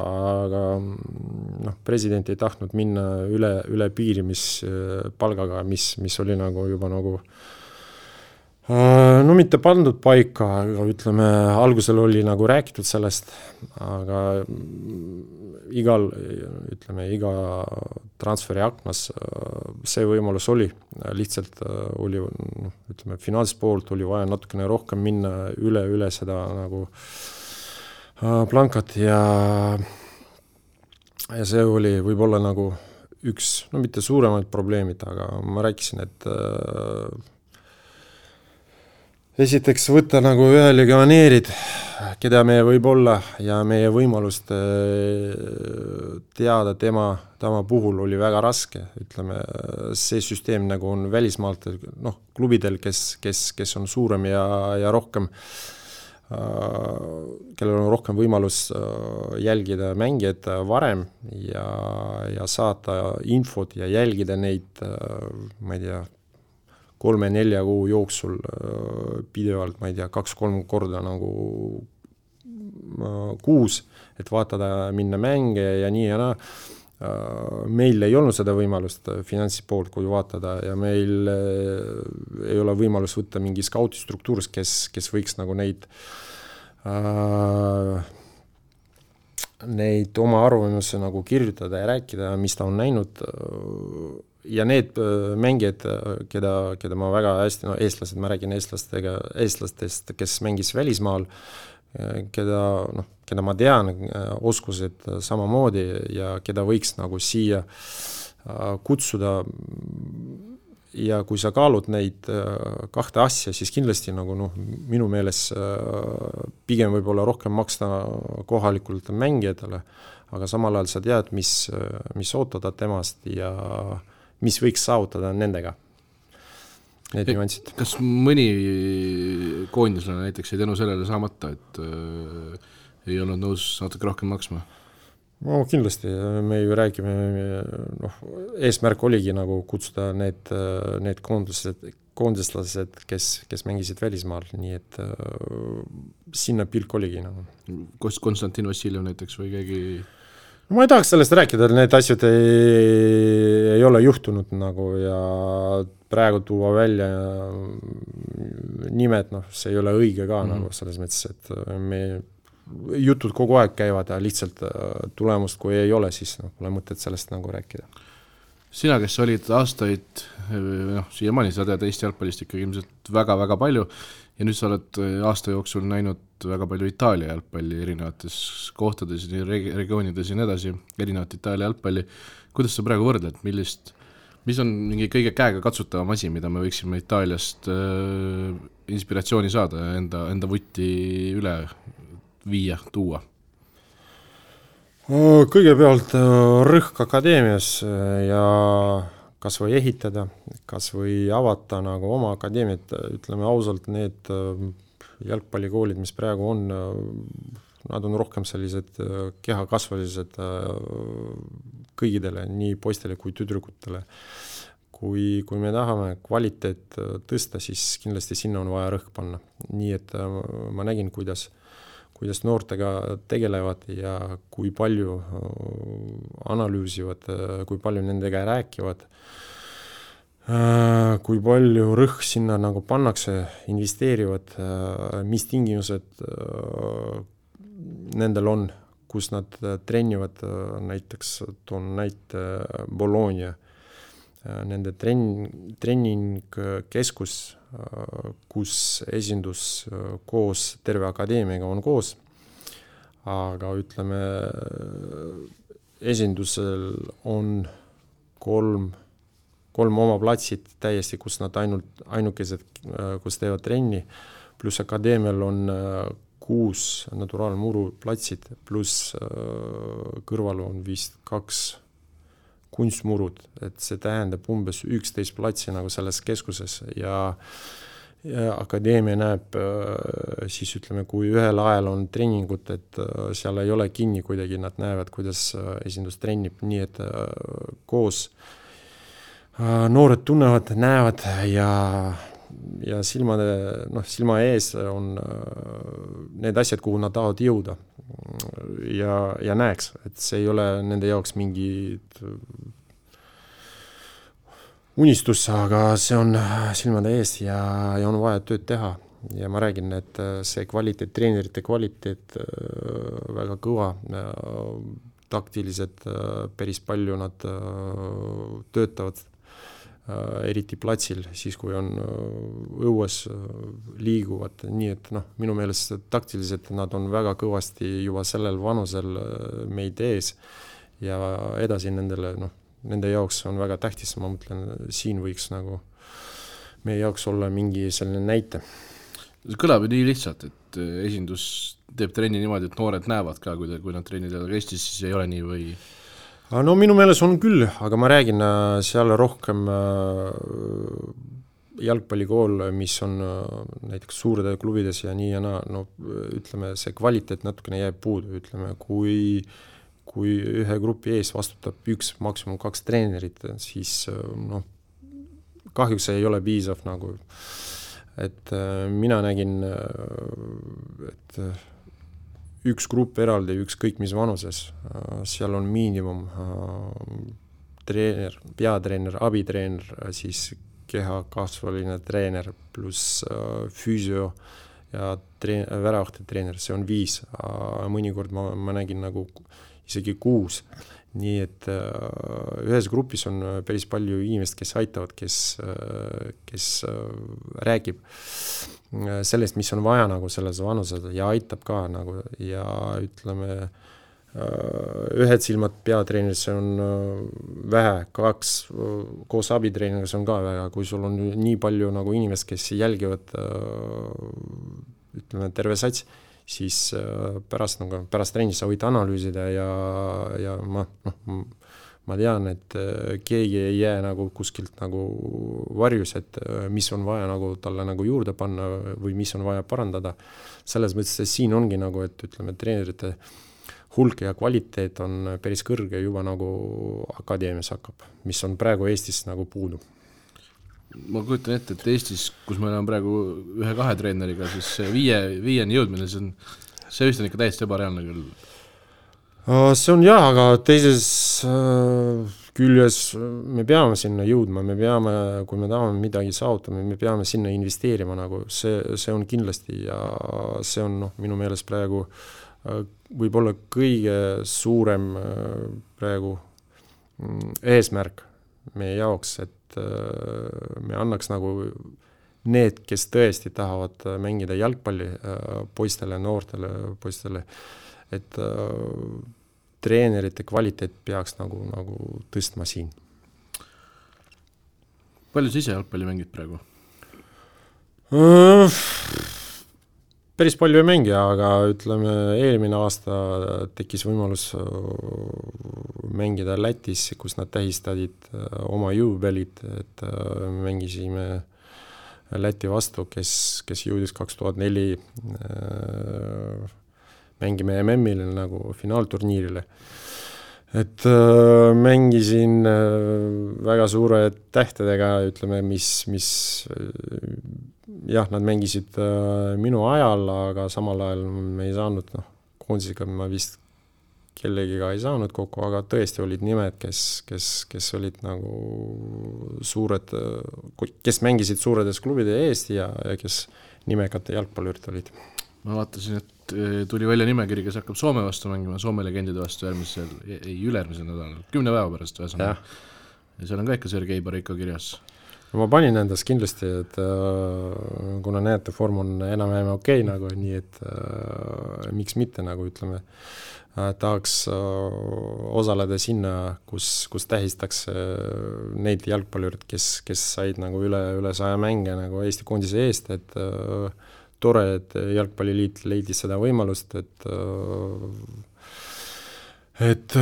aga noh, president ei tahtnud minna üle, üle piiri, mis äh, palgaga, mis, mis oli nagu juba nagu Äh, no mitte pandud paika, aga ütleme, algusel oli nagu räägitud sellest, aga igal, ütleme, iga transferi aknas äh, see võimalus oli, lihtsalt äh, oli noh, ütleme, finantspoolt oli vaja natukene rohkem minna üle, üle seda nagu plankat ja ja see oli võib-olla nagu üks, no mitte suuremaid probleemid, aga ma rääkisin, et äh, esiteks võtta nagu ühe legionäärid, keda me võib-olla ja meie võimalust äh, teada tema, tema puhul oli väga raske, ütleme, see süsteem nagu on välismaalt, noh, klubidel, kes, kes, kes on suurem ja, ja rohkem äh, kellel on rohkem võimalus äh, jälgida mängijaid varem ja, ja saada infot ja jälgida neid, ma ei tea, kolme-nelja kuu jooksul äh, pidevalt, ma ei tea, kaks-kolm korda nagu äh, kuus, et vaatada, minna mänge ja nii ja naa. Äh, meil ei olnud seda võimalust finantsi poolt, kui vaatada ja meil ei ole võimalust võtta mingi skaudistruktuurist, kes, kes võiks nagu neid äh, neid oma arvamusi nagu kirjutada ja rääkida, mis ta on näinud ja need äh, mängijad, keda, keda ma väga hästi, no eestlased, ma räägin eestlastega, eestlastest, kes mängis välismaal, keda noh, keda ma tean, oskused samamoodi ja keda võiks nagu siia kutsuda. Ja kui sa kaalud neid äh, kahte asja, siis kindlasti nagu noh, minu meelest äh, pigem võib-olla rohkem maksta kohalikult mängijatele, aga samal ajal sa tead, mis, mis ootada temast ja mis võiks saavutada nendega. Need nüansid. kas mõni koondislane näiteks jäi tänu sellele saamata, et äh, ei olnud nõus natuke rohkem maksma? no kindlasti, me ju räägime, noh, eesmärk oligi nagu kutsuda need, need koondised, koondislased, kes, kes mängisid välismaal, nii et äh, sinna pilk oligi nagu. kas Konstantin Vassiljev näiteks või keegi ma ei tahaks sellest rääkida, need asjad ei, ei ole juhtunud nagu ja praegu tuua välja nimed, noh, see ei ole õige ka mm -hmm. nagu selles mõttes, et me jutud kogu aeg käivad ja lihtsalt äh, tulemust, kui ei ole, siis noh, pole mõtet sellest nagu rääkida. sina, kes olid aastaid, noh, siiamaani sa tead Eesti jalgpallist ikkagi ilmselt väga-väga palju ja nüüd sa oled äh, aasta jooksul näinud väga palju Itaalia jalgpalli erinevates kohtades, regioonides ja nii edasi, erinevat Itaalia jalgpalli, kuidas sa praegu võrdled, millist mis on mingi kõige käegakatsutavam asi, mida me võiksime Itaaliast äh, inspiratsiooni saada ja enda, enda vutti üle viia, tuua? kõigepealt äh, rõhk akadeemias äh, ja kas või ehitada, kas või avada nagu oma akadeemiat, ütleme ausalt, need äh, jalgpallikoolid, mis praegu on, nad on rohkem sellised kehakasvalised kõigidele, nii poistele kui tüdrukutele. kui, kui me tahame kvaliteet tõsta, siis kindlasti sinna on vaja rõhk panna, nii et ma nägin, kuidas äh, kuidas noortega tegelevad ja kui palju äh, analüüsivad, äh, kui palju nendega räägivad, äh, kui palju rõhk sinna nagu pannakse, investeerivad, mis tingimused nendel on, kus nad trennivad, näiteks toon näite Bologna, nende trenn, trenningkeskus kus esindus koos terve akadeemiaga on koos, aga ütleme, esindusel on kolm, kolm oma platsit täiesti, kus nad ainult, ainukesed, kus teevad trenni, pluss akadeemial on kuus naturaalmuru platsid, pluss kõrval on vist kaks kunstmurud, et see tähendab umbes üksteist platsi nagu selles keskuses ja ja akadeemia näeb äh, siis ütleme, kui ühel ajal on treeningud, et äh, seal ei ole kinni kuidagi, nad näevad, kuidas äh, esindus trennib, nii et koos noored tunnevad, näevad ja ja silmade, noh, silma ees on need asjad, kuhu nad tahavad jõuda. ja, ja näeks, et see ei ole nende jaoks mingi unistus, aga see on silmade ees ja, ja on vaja tööd teha. ja ma räägin, et see kvaliteet, treenerite kvaliteet väga kõva, taktiliselt päris palju nad töötavad Äh, eriti platsil, siis kui on äh, õues, äh, liiguvad, nii et noh, minu meelest taktiliselt nad on väga kõvasti juba sellel vanusel meid ees ja edasi nendele noh, nende jaoks on väga tähtis, ma mõtlen, siin võiks nagu meie jaoks olla mingi selline näite. see kõlab ju nii lihtsalt, et esindus teeb trenni niimoodi, et noored näevad ka, kui, kui nad trenni teevad, aga Eestis siis ei ole nii või? No minu meelest on küll, aga ma räägin äh, seal rohkem äh, jalgpallikool, mis on äh, näiteks suurte klubides ja nii ja naa, no ütleme, see kvaliteet natukene jääb puudu, ütleme, kui kui ühe grupi ees vastutab üks, maksimum kaks treenerit, siis noh, kahjuks see ei ole piisav nagu, et mina nägin, et üks grupp eraldi, ükskõik mis vanuses, seal on miinimum treener, peatreener, abitreener, siis kehakasvaline treener pluss füsio ja treen-, väravate treener, see on viis, mõnikord ma, ma nägin nagu isegi kuus. nii et äh, ühes grupis on päris palju inimest, kes aitavad, kes äh,, kes äh, räägib äh, sellest, mis on vaja nagu selles vanuses ja aitab ka nagu ja ütleme äh,, ühed silmad peatreeneris, on äh, vähe, kaks äh, koos abitreeneriga, on ka vähe, kui sul on nii palju nagu inimest, kes jälgivad äh, ütleme, terve sats siis äh, pärast nagu, pärast trenni sa võid analüüsida ja, ja ma noh, ma tean, et äh, keegi ei jää nagu kuskilt nagu varjus, et äh, mis on vaja nagu talle nagu juurde panna või mis on vaja parandada. selles mõttes, et siin ongi nagu, et ütleme, treenerite hulk ja kvaliteet on päris kõrge juba nagu akadeemias hakkab, mis on praegu Eestis nagu puudu ma kujutan ette, et Eestis, kus me oleme praegu ühe-kahe treeneriga, siis viie, viieni jõudmine, see on, see vist on ikka täiesti ebareaalne küll. See on jah, aga teises äh, küljes me peame sinna jõudma, me peame, kui me tahame midagi saavutada, me peame sinna investeerima nagu, see, see on kindlasti ja see on noh, minu meelest praegu äh, võib-olla kõige suurem äh, praegu mm, eesmärk meie jaoks, et äh, me annaks nagu need, kes tõesti tahavad mängida jalgpalli äh, poistele, noortele poistele, et äh, treenerite kvaliteet peaks nagu, nagu tõstma siin. palju sa ise jalgpalli mängid praegu? päris palju ei mängi, aga ütleme, eelmine aasta tekkis võimalus äh, mängida Lätis, kus nad tähistasid äh, oma juubelit, et äh, mängisime Läti vastu, kes, kes jõudis kaks tuhat neli mängime MM-il nagu finaalturniirile et äh, mängisin äh, väga suure tähtedega, ütleme, mis, mis äh, jah, nad mängisid äh, minu ajal, aga samal ajal me ei saanud, noh, koondisega ma vist kellegiga ei saanud kokku, aga tõesti olid nimed, kes, kes, kes olid nagu suured, kes mängisid suuredes klubide eest ja, ja kes nimekad jalgpallurid olid. ma vaatasin, et tuli välja nimekiri, kes hakkab Soome vastu mängima, Soome legendide vastu järgmisel, ei, ülejärgmisel nädalal, kümne päeva pärast ühesõnaga. ja seal on ka ikka Sergei Bariko kirjas. ma panin endast kindlasti, et äh, kuna näete, vorm on enam-vähem okei okay, nagu, nii et äh, miks mitte nagu ütleme äh,, tahaks äh, osaleda sinna, kus, kus tähistatakse äh, neid jalgpallureid, kes, kes said nagu üle, üle saja mänge nagu Eesti koondise eest, et äh, tore, et Jalgpalliliit leidis seda võimalust, et et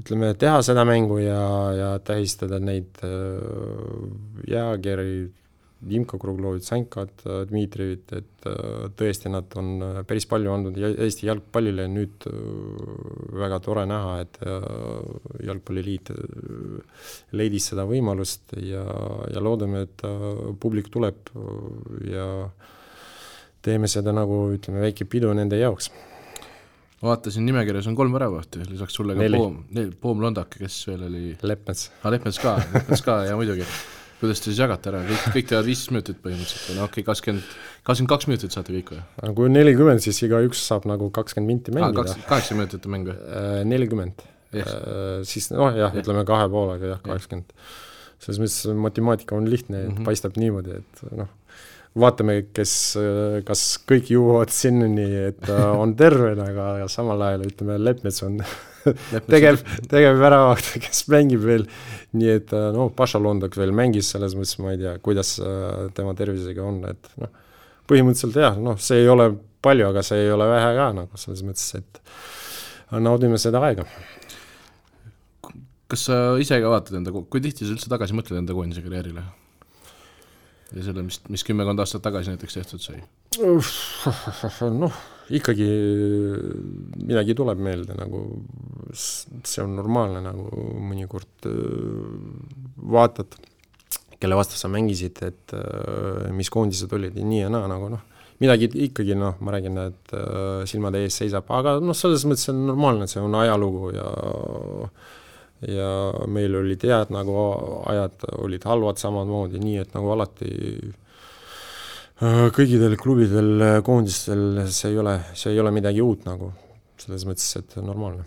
ütleme, teha seda mängu ja, ja tähistada neid jääkeri, Dimko Kruglovit, Sankat, Dmitrijevit, et tõesti, nad on päris palju andnud Eesti jalgpallile ja nüüd väga tore näha, et Jalgpalliliit leidis seda võimalust ja, ja loodame, et publik tuleb ja teeme seda nagu ütleme, väike pidu nende jaoks vaatasin nimekirjas on kolm väravahti, lisaks sulle ka. Poom, Poom Londake, kes veel oli? Leppmets. aa, Leppmets ka, Leppmets ka, jaa muidugi kuidas te siis jagate ära, kõik, kõik teevad viisteist minutit põhimõtteliselt või no okei okay,, kakskümmend, kakskümmend kaks minutit saate kõik või? kui on nelikümmend, siis igaüks saab nagu kakskümmend minti mängida. kaheksa minutit on mäng või? Äh, nelikümmend yes.. Äh, siis noh, jah yes., ütleme kahe poolega jah, kaheksakümmend. selles mõttes matemaatika on lihtne, et mm -hmm. paistab niimoodi, et noh, vaatame, kes, kas kõik jõuavad sinnani, et on terved, aga samal ajal ütleme, Leppmets on tegev, tegev väravaht, kes mängib veel, nii et äh, noh, Paša Londak veel mängis, selles mõttes ma ei tea, kuidas äh, tema tervisega on, et noh, põhimõtteliselt jah, noh, see ei ole palju, aga see ei ole vähe ka nagu selles mõttes, et naudime seda aega. kas sa ise ka vaatad enda, kui tihti sa üldse tagasi mõtled enda koondise karjäärile? ja selle, mis, mis kümmekond aastat tagasi näiteks tehtud sai? noh, ikkagi midagi tuleb meelde, nagu see on normaalne, nagu mõnikord äh, vaatad, kelle vastu sa mängisid, et äh, mis koondised olid ja nii ja naa, nagu noh, midagi ikkagi noh, ma räägin, et äh, silmade ees seisab, aga noh, selles mõttes on normaalne, see on ajalugu ja ja meil olid head nagu ajad, olid halvad samamoodi, nii et nagu alati Äh, kõigidel klubidel, äh, koondistel see ei ole, see ei ole midagi uut nagu, selles mõttes, et normaalne.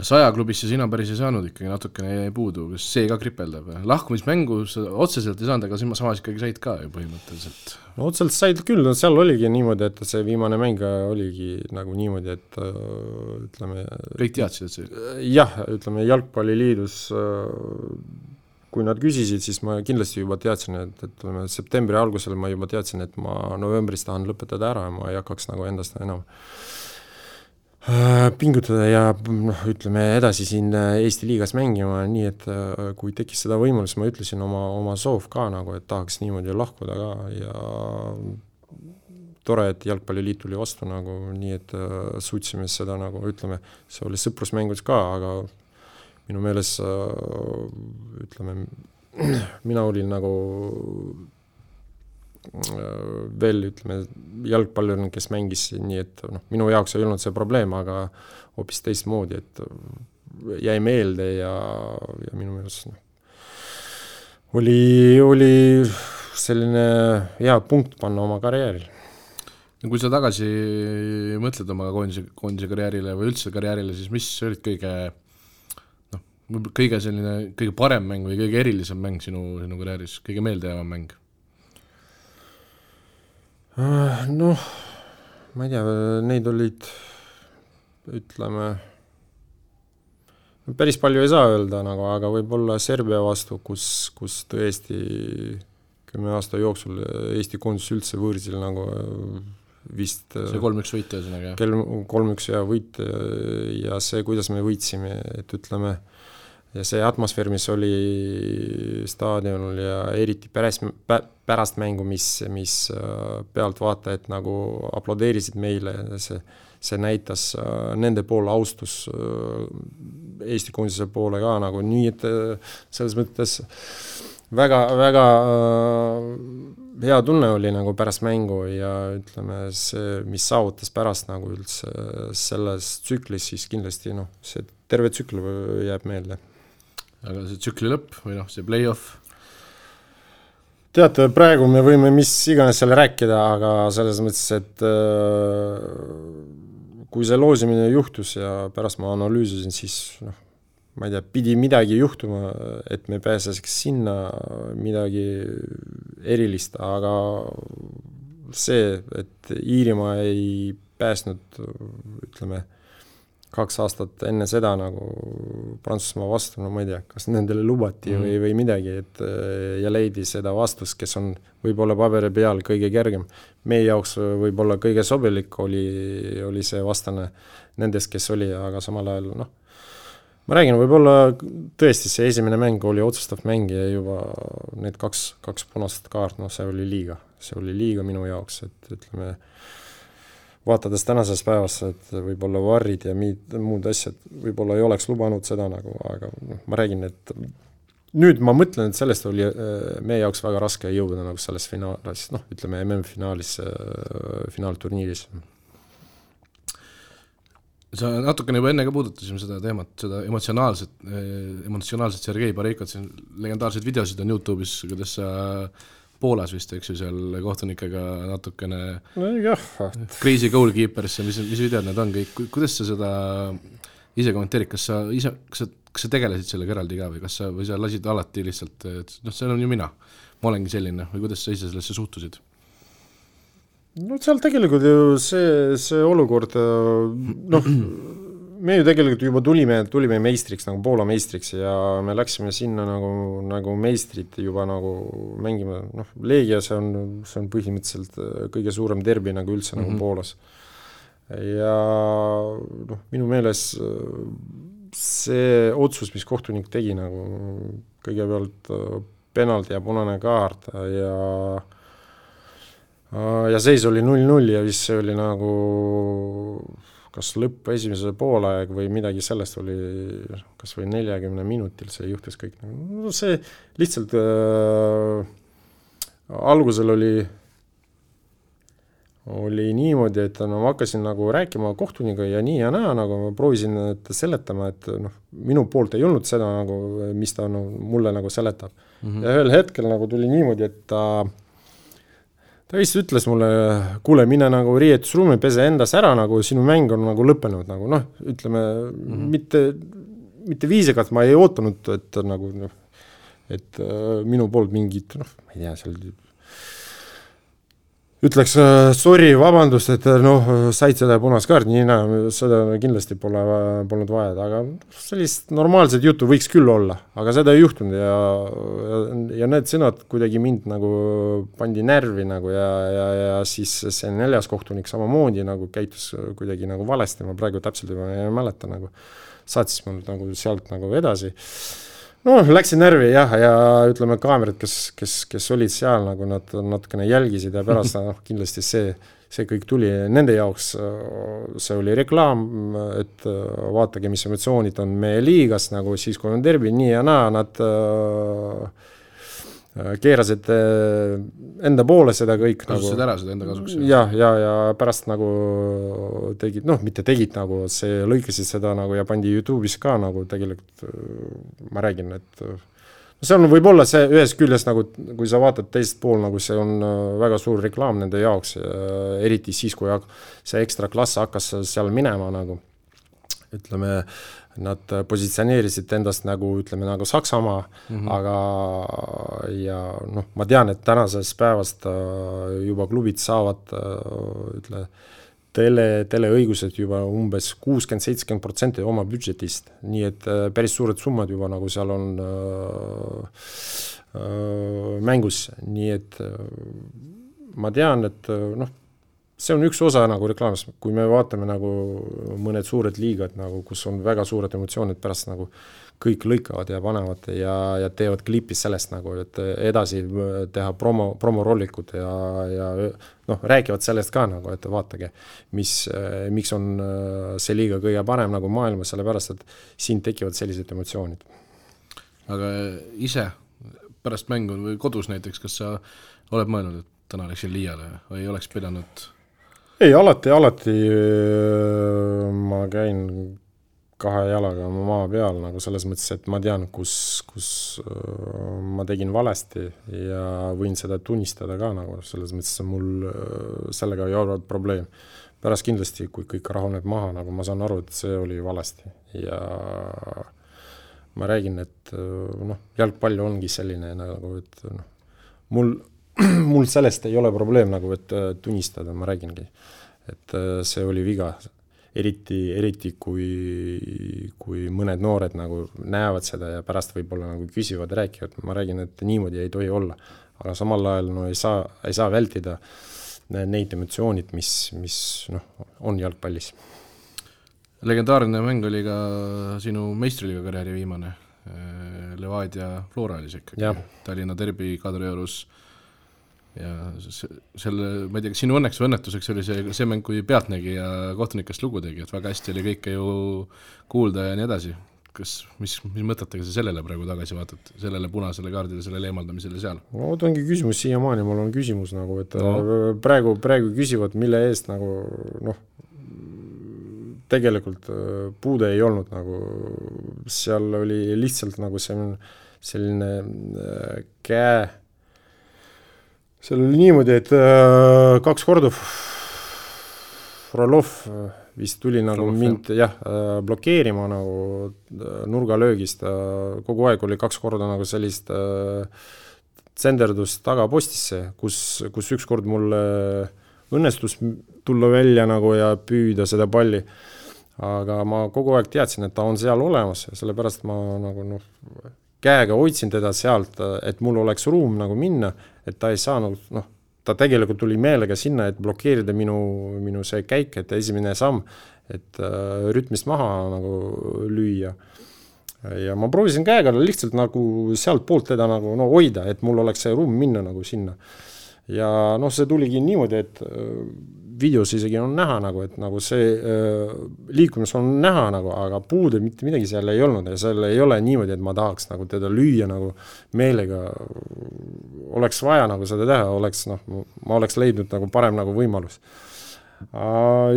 saja klubisse sina päris ei saanud ikkagi, natukene jäi puudu, kas see ka kripeldab? lahkumismängu sa otseselt ei saanud, aga samas ikkagi said ka ju põhimõtteliselt. no otseselt said küll, no seal oligi niimoodi, et see viimane mäng oligi nagu niimoodi, et äh, ütleme kõik teadsid, et see jah, ütleme Jalgpalliliidus kui nad küsisid, siis ma kindlasti juba teadsin, et, et ütleme, septembri algusel ma juba teadsin, et ma novembris tahan lõpetada ära ja ma ei hakkaks nagu endast enam Äh, pingutada ja noh, ütleme edasi siin äh, Eesti liigas mängima, nii et äh, kui tekkis seda võimalust, ma ütlesin oma, oma soov ka nagu, et tahaks niimoodi lahkuda ka ja tore, et Jalgpalliliit tuli vastu nagu nii, et suutsime seda nagu ütleme, see oli sõprusmängus ka, aga minu meelest ütleme, mina olin nagu veel ütleme, jalgpallur, kes mängis, nii et noh, minu jaoks ei olnud see probleem, aga hoopis teistmoodi, et jäi meelde ja, ja minu meelest noh, oli, oli selline hea punkt panna oma karjääril. no kui sa tagasi mõtled oma koondise, koondise karjäärile või üldse karjäärile, siis mis olid kõige noh, kõige selline, kõige parem mäng või kõige erilisem mäng sinu, sinu karjääris, kõige meeldejäävam mäng? Äh, noh, ma ei tea, neid olid, ütleme, päris palju ei saa öelda nagu, aga võib-olla Serbia vastu, kus, kus tõesti kümne aasta jooksul Eesti koondis üldse võõrsil nagu vist see kolm-üks võit ühesõnaga, jah? kolm-üks ja võit ja see, kuidas me võitsime, et ütleme, ja see atmosfäär, mis oli staadionil ja eriti pärast, pärast mängu, mis, mis äh, pealtvaatajad nagu aplodeerisid meile, see, see näitas äh, nende poole austus äh, Eesti koondise poole ka nagu nii, et selles mõttes väga, väga hea tunne oli nagu pärast mängu ja ütleme, see, mis saavutas pärast nagu üldse selles tsüklis, siis kindlasti noh, see terve tsükl jääb meelde aga see tsükli lõpp või noh, see play-off? teate, praegu me võime mis iganes seal rääkida, aga selles mõttes, et äh, kui see loosimine juhtus ja pärast ma analüüsisin, siis noh, ma ei tea, pidi midagi juhtuma, et me pääseks sinna midagi erilist, aga see, et Iirimaa ei pääsnud, ütleme kaks aastat enne seda nagu Prantsusmaa vastu, no ma ei tea, kas nendele lubati mm. või, või midagi, et ja leidi seda vastust, kes on võib-olla paberi peal kõige kergem. meie jaoks võib-olla kõige sobilik oli, oli see vastane nendest, kes oli, aga samal ajal noh, ma räägin, võib-olla tõesti see esimene mäng oli otsustav mäng ja juba need kaks, kaks punast kaart, noh, see oli liiga, see oli liiga minu jaoks, et ütleme, vaatades tänasest päevast, et võib-olla varrid ja miid, muud asjad võib-olla ei oleks lubanud seda nagu, aga noh, ma räägin, et nüüd ma mõtlen, et sellest oli äh, meie jaoks väga raske jõuda nagu selles finaalis, noh, ütleme MM-finaalis, äh, finaalturniiris. sa natukene juba enne ka puudutasime seda teemat, seda emotsionaalset, äh, emotsionaalset Sergei Bareikot, siin legendaarseid videosid on Youtube'is, kuidas sa Poolas vist, eks ju, seal kohtunikega natukene nojah. Crazy goalkeepers ja mis, mis videod need on kõik, kuidas sa seda ise kommenteerid, kas sa ise, kas sa, kas sa tegelesid sellega eraldi ka või kas sa, või sa lasid alati lihtsalt, et noh, see on ju mina, ma olengi selline või kuidas sa ise sellesse suhtusid? no seal tegelikult ju see, see olukord noh, me ju tegelikult juba tulime, tulime meistriks nagu Poola meistriks ja me läksime sinna nagu, nagu meistrid juba nagu mängima, noh, Leegia, see on, see on põhimõtteliselt äh, kõige suurem derbi nagu üldse mm -hmm. nagu mhm. Poolas. ja noh, minu meelest äh, see otsus, mis kohtunik tegi nagu kõigepealt äh, penalti ja punane kaart ja ja seis oli null-null ja vist see oli nagu kas lõpp esimese poolaeg või midagi sellest oli kas või neljakümne minutil, see juhtus kõik, no see lihtsalt äh, algusel oli, oli niimoodi, et no ma hakkasin nagu rääkima kohtuniga ja nii ja naa, nagu ma proovisin seletama, et noh, minu poolt ei olnud seda nagu, mis ta no, mulle nagu seletab mm. -hmm. ja ühel hetkel nagu tuli niimoodi, et ta ta vist ütles mulle, kuule, mine nagu riietusruumi, pese endas ära nagu, sinu mäng on nagu lõppenud nagu noh, ütleme mm -hmm. mitte, mitte viisakalt ma ei ootanud, et nagu noh, et äh, minu poolt mingit noh, ma ei tea, seal ütleks äh, sorry, vabandust, et äh, noh, said seda punast kaarti, nii naa, seda kindlasti pole, polnud vaja, aga sellist normaalset juttu võiks küll olla, aga seda ei juhtunud ja, ja, ja need sõnad kuidagi mind nagu pandi närvi nagu ja, ja, ja siis see neljas kohtunik samamoodi nagu käitus kuidagi nagu valesti, ma praegu täpselt ei mäleta nagu, saatis mul nagu sealt nagu edasi noh, läksin närvi jah, ja ütleme, kaamerad, kes, kes, kes olid seal nagu nad natukene jälgisid ja pärast noh, kindlasti see, see kõik tuli. Nende jaoks, see oli reklaam, et vaadake, mis emotsioonid on meie liigas nagu siis, kui on derbi, nii ja naa, nad äh, Äh, keerasid äh, enda poole seda kõik kasutasid nagu, ära seda enda kasuks? jah, ja, ja, ja pärast nagu tegid, noh, mitte tegid nagu, see lõikasid seda nagu ja pandi Youtube'is ka nagu tegelikult äh, ma räägin, et see on võib-olla see ühest küljest nagu, kui sa vaatad teist pool, nagu see on väga suur reklaam nende jaoks, eriti siis, kui see ekstra klass hakkas seal minema nagu, ütleme äh, nad positsioneerisid endast nagu ütleme, nagu Saksamaa mm, -hmm. aga ja noh, ma tean, et tänasest päevast äh, juba klubid saavad äh, ütle, tele, teleõigused juba umbes kuuskümmend, seitsekümmend protsenti oma budžetist, nii et äh, päris suured summad juba nagu seal on äh, äh, mängus, nii et ma tean, et noh, see on üks osa nagu reklaamist, kui me vaatame nagu mõned suured liigad nagu, kus on väga suured emotsioonid pärast nagu kõik lõikavad ja panevad ja, ja teevad klippi sellest nagu, et edasi teha promo, promorollikud ja, ja noh, räägivad sellest ka nagu, et vaatage, mis, miks on see liiga kõige parem nagu maailmas, sellepärast et siin tekivad sellised emotsioonid. aga ise pärast mängu või kodus näiteks, kas sa oled mõelnud, et täna läksin liiale või oleks pidanud ei, alati, alati ma käin kahe jalaga maa peal nagu selles mõttes, et ma tean, kus, kus ma tegin valesti ja võin seda tunnistada ka nagu selles mõttes mul sellega ei ole probleem. pärast kindlasti, kui kõik rahuneb maha, nagu ma saan aru, et see oli valesti ja ma räägin, et noh, jalgpall ongi selline nagu, et noh, mul mul sellest ei ole probleem nagu, et tunnistada, ma räägingi. et äh, see oli viga, eriti, eriti kui, kui mõned noored nagu näevad seda ja pärast võib-olla nagu küsivad, räägivad, ma räägin, et niimoodi ei tohi olla. aga samal ajal no ei saa, ei saa vältida neid emotsioonid, mis, mis noh, on jalgpallis. legendaarne mäng oli ka sinu meistriliiga karjääri viimane Levadia Flora oli see ikkagi, Tallinna derbi Kadriorus ja selle, ma ei tea, kas sinu õnneks või õnnetuseks oli see, see mäng, kui Pealtnägija kohtunikest lugu tegi, et väga hästi oli kõike ju kuulda ja nii edasi. kas, mis, mis mõtetega sa sellele praegu tagasi vaatad, sellele punasele kaardile, sellele eemaldamisele seal? no vot ongi küsimus, siiamaani mul on küsimus nagu, et no. Äh, praegu, praegu küsivad, mille eest nagu noh, tegelikult äh, puude ei olnud nagu, seal oli lihtsalt nagu see selline äh, käe seal oli niimoodi, et äh, kaks korda Frolov äh, vist tuli nagu Frolov, mind jah äh,, blokeerima nagu äh, nurgalöögist äh,, kogu aeg oli kaks korda nagu sellist äh, tsenderdust tagapostisse, kus, kus ükskord mul õnnestus tulla välja nagu ja püüda seda palli, aga ma kogu aeg teadsin, et ta on seal olemas ja sellepärast ma nagu noh, käega hoidsin teda sealt, et mul oleks ruum nagu minna, et ta ei saanud noh, ta tegelikult tuli meelega sinna, et blokeerida minu, minu see käik, et esimene samm, et äh, rütmist maha nagu lüüa. ja ma proovisin käega lihtsalt nagu sealtpoolt teda nagu no hoida, et mul oleks see ruum minna nagu sinna. ja noh, see tuligi niimoodi, et äh, videos isegi on näha nagu, et nagu see äh, liikumis on näha nagu, aga puude mitte midagi seal ei olnud ja seal ei ole niimoodi, et ma tahaks nagu teda lüüa nagu meelega. oleks vaja nagu seda teha, oleks noh, ma oleks leidnud nagu parem nagu võimalus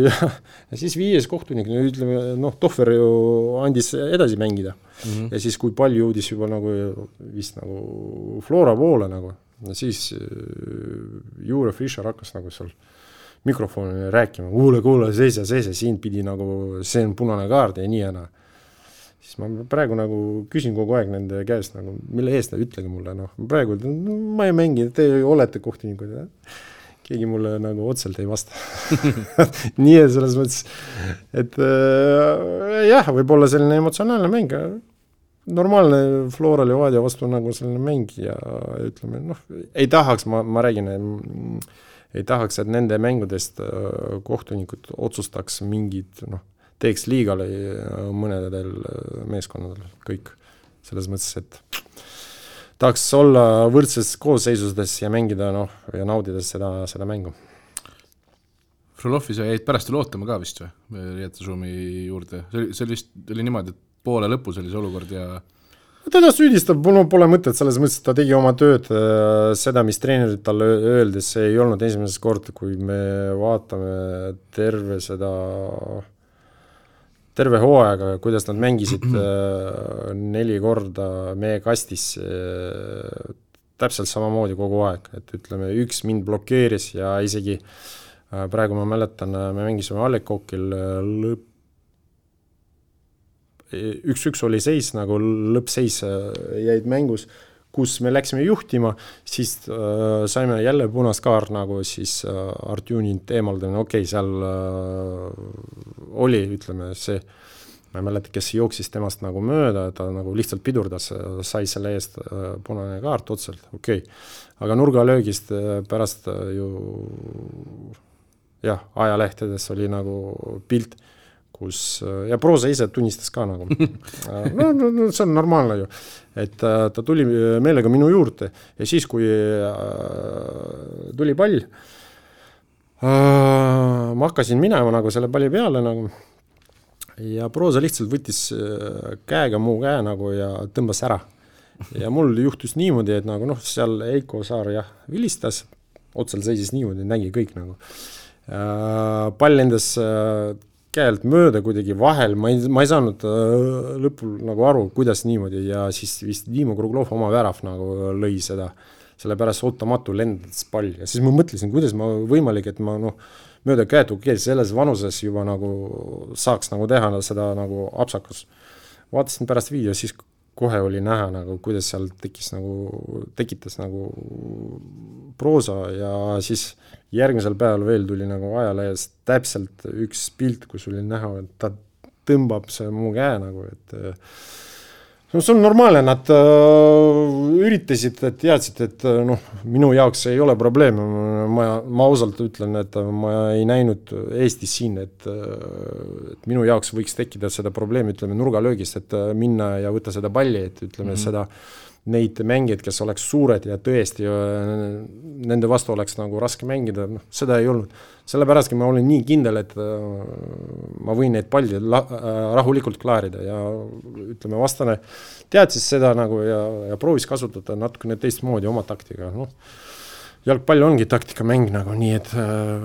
ja, ja siis viies kohtunik, no ütleme noh, Tohver ju andis edasi mängida mm. -hmm. ja siis, kui pall jõudis juba nagu vist nagu Flora poole nagu, siis Jure Fischer hakkas nagu seal mikrofoni rääkima, kuule, kuule, seise, seise, siin pidi nagu, see on punane kaart ja nii ja naa. Siis ma praegu nagu küsin kogu aeg nende käest nagu, mille eest, ütlege mulle, noh, praegu no, ma ei mängi, te olete kohtunikud, keegi mulle nagu otseselt ei vasta. Nii et selles mõttes, et äh, jah, võib-olla selline emotsionaalne mäng, normaalne Flora Levadia vastu nagu selline mäng ja ütleme noh, ei tahaks, ma, ma räägin, ei tahaks, et nende mängudest äh, kohtunikud otsustaks mingid noh, teeks liigale mõnedel meeskonnadel kõik, selles mõttes, et tahaks olla võrdses koosseisusdes ja mängida noh, ja naudida seda, seda mängu. Frolovi sa jäid pärast veel ootama ka vist või, riietusruumi juurde, see oli, see oli vist, oli niimoodi, et poole lõpus oli see olukord ja teda süüdistab, mul pole mõtet selles mõttes, et ta tegi oma tööd, seda, mis treenerid talle öeldes, see ei olnud esimest korda, kui me vaatame terve seda terve hooaega, kuidas nad mängisid äh, neli korda meie kastis äh, täpselt samamoodi kogu aeg, et ütleme, üks mind blokeeris ja isegi äh, praegu ma mäletan, me mängisime Alekokil lõpp, üks-üks oli seis nagu lõppseis jäid mängus kus me läksime juhtima, siis äh, saime jälle punast kaart nagu siis äh, Artjunilt eemaldamine, okei okay,, seal äh, oli, ütleme see, ma ei mäleta, kes jooksis temast nagu mööda, ta nagu lihtsalt pidurdas, sai selle eest äh, punane kaart otseselt, okei. Okay.. aga nurgalöögist äh, pärast äh, ju jah, ajalehtedes oli nagu pilt kus ja Proosa ise tunnistas ka nagu no, no, no see on normaalne ju, et äh, ta tuli meelega minu juurde ja siis, kui äh, tuli pall äh,, ma hakkasin minema nagu selle palli peale nagu ja Proosa lihtsalt võttis äh, käega mu käe nagu ja tõmbas ära. ja mul juhtus niimoodi, et nagu noh, seal Eiko Saar jah, vilistas, otsal seisis niimoodi, nägi kõik nagu äh,. pall lendas äh, käelt mööda kuidagi vahel, ma ei, ma ei saanud äh, lõpul nagu aru, kuidas niimoodi ja siis vist Dimo Kruglov oma värav nagu lõi seda, sellepärast ootamatu lendas pall ja siis ma mõtlesin, kuidas ma võimalik, et ma noh, mööda käetu keel selles vanuses juba nagu saaks nagu teha seda nagu apsakas. vaatasin pärast video, siis kohe oli näha nagu, kuidas seal tekkis nagu, tekitas nagu proosa ja siis järgmisel päeval veel tuli nagu ajalehes täpselt üks pilt, kus oli näha, et ta tõmbab see mu käe nagu, et no see on normaalne, nad äh, üritasid, teadsid, et äh, noh, minu jaoks ei ole probleemi, ma, ma ausalt ütlen, et ma ei näinud Eestis siin, et äh, et minu jaoks võiks tekkida seda probleemi, ütleme nurgalöögist, et äh, minna ja võtta seda palli, et ütleme mm -hmm. seda neid mängijaid, kes oleks suured ja tõesti nende vastu oleks nagu raske mängida, noh, seda ei olnud. Sellepärastki ma olin nii kindel, et äh, ma võin neid palle la-, äh, rahulikult klaarida ja ütleme, vastane teadis seda nagu ja, ja proovis kasutada natukene teistmoodi oma taktika, noh. Jalgpall ongi taktikamäng nagu nii, et äh,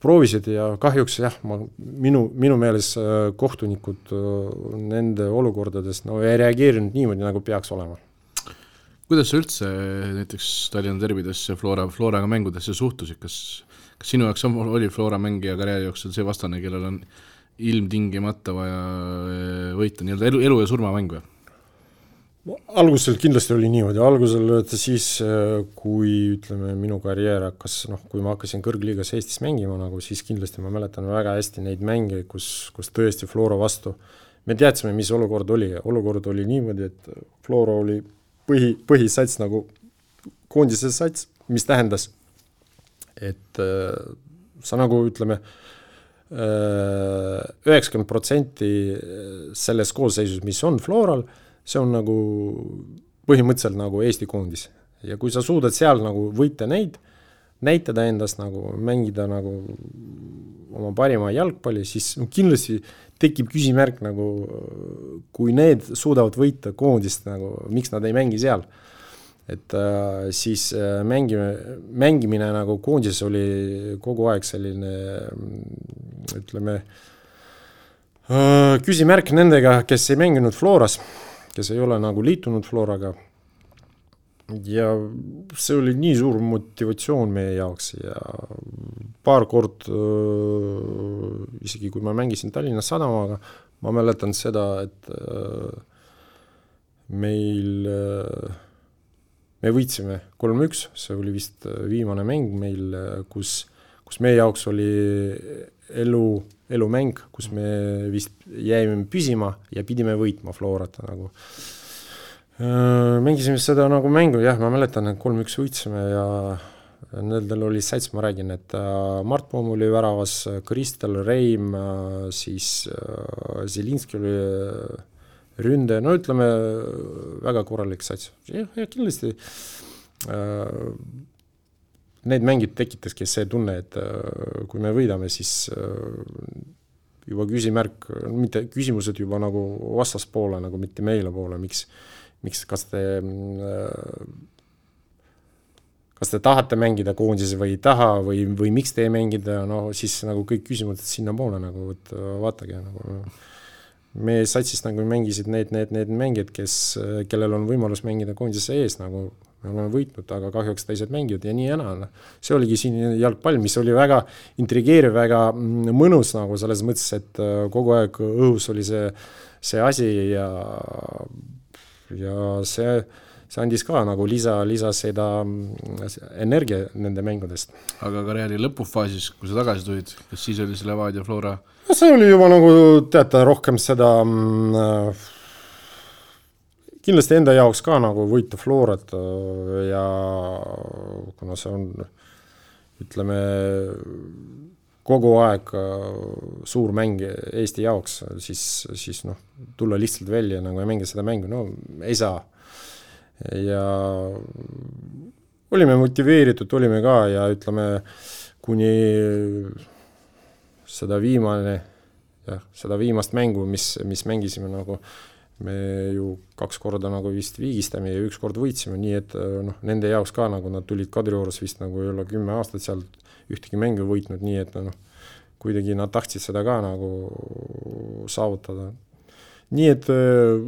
proovisid ja kahjuks jah, ma, minu, minu meelest äh, kohtunikud äh, nende olukordades no ei reageerinud niimoodi, nagu peaks olema kuidas sa üldse näiteks Tallinna derbidesse Flora, Floraga mängudesse suhtusid, kas, kas sinu jaoks oli Flora mängija karjääri jooksul see vastane, kellel on ilmtingimata vaja eh, võita nii-öelda elu, elu ja surma mäng või? algusel kindlasti oli niimoodi, algusel siis, eh, kui ütleme, minu karjäär hakkas, noh, kui ma hakkasin kõrgliigas Eestis mängima nagu, siis kindlasti ma mäletan väga hästi neid mänge, kus, kus tõesti Flora vastu. Me teadsime, mis olukord oli, olukord oli niimoodi, et Flora oli põhi, põhisats nagu koondise sats, mis tähendas, et äh, sa nagu ütleme, äh, üheksakümmend protsenti selles koosseisus, mis on Floral, see on nagu põhimõtteliselt nagu Eesti koondis. ja kui sa suudad seal nagu võita neid, näitada endast nagu, mängida nagu oma parima jalgpalli, siis kindlasti tekib küsimärk nagu, kui need suudavad võita koondist nagu, miks nad ei mängi seal. et äh, siis äh, mängime, mängimine nagu koondises oli kogu aeg selline ütleme äh,, küsimärk nendega, kes ei mänginud Floras, kes ei ole nagu liitunud Floraga ja see oli nii suur motivatsioon meie jaoks ja paar kord isegi kui ma mängisin Tallinna Sadamaga, ma mäletan seda, et meil, me võitsime kolm-üks, see oli vist viimane mäng meil, kus, kus meie jaoks oli elu, elumäng, kus me vist jäime püsima ja pidime võitma Florat nagu. Äh, mängisime seda nagu mängu, jah, ma mäletan, et kolm-üks võitsime ja nendel oli sats, ma räägin, et äh, Mart Poom oli väravas, Kristel Reim, äh, siis Zelinski oli ründe, no ütleme, väga korralik sats. jah, ja kindlasti need mängid tekitaski see tunne, et kui me võidame, siis juba küsimärk, mitte küsimused juba nagu vastaspoole, nagu mitte meile poole, miks miks, kas te, kas te tahate mängida koondises või ei taha või, või miks te ei mängida, no siis nagu kõik küsimused sinnapoole nagu, et vaatage nagu meie satsis nagu mängisid need, need, need mängijad, kes, kellel on võimalus mängida koondise ees nagu me oleme võitnud, aga kahjuks teised mängivad ja nii ja naa, noh. see oligi siin jalgpall, mis oli väga intrigeeriv, väga mõnus nagu selles mõttes, et kogu aeg õhus oli see, see asi ja ja see, see andis ka nagu lisa, lisa seda energia nende mängudest. aga karjääri lõpufaasis, kui sa tagasi tulid, kas siis oli see Levadia Flora? no see oli juba nagu teate, rohkem seda äh, kindlasti enda jaoks ka nagu võita Florat äh, ja kuna see on ütleme, kogu aeg äh, suur mäng Eesti jaoks, siis, siis noh, tulla lihtsalt välja nagu ja mängida seda mängu, no ei saa. ja olime motiveeritud, olime ka ja ütleme, kuni seda viimane, jah, seda viimast mängu, mis, mis mängisime nagu, me ju kaks korda nagu vist viigistame ja üks kord võitsime, nii et noh, nende jaoks ka nagu nad tulid Kadriorus vist nagu ole kümme aastat sealt ühtegi mängu võitnud, nii et noh, kuidagi nad tahtsid seda ka nagu saavutada. nii et äh,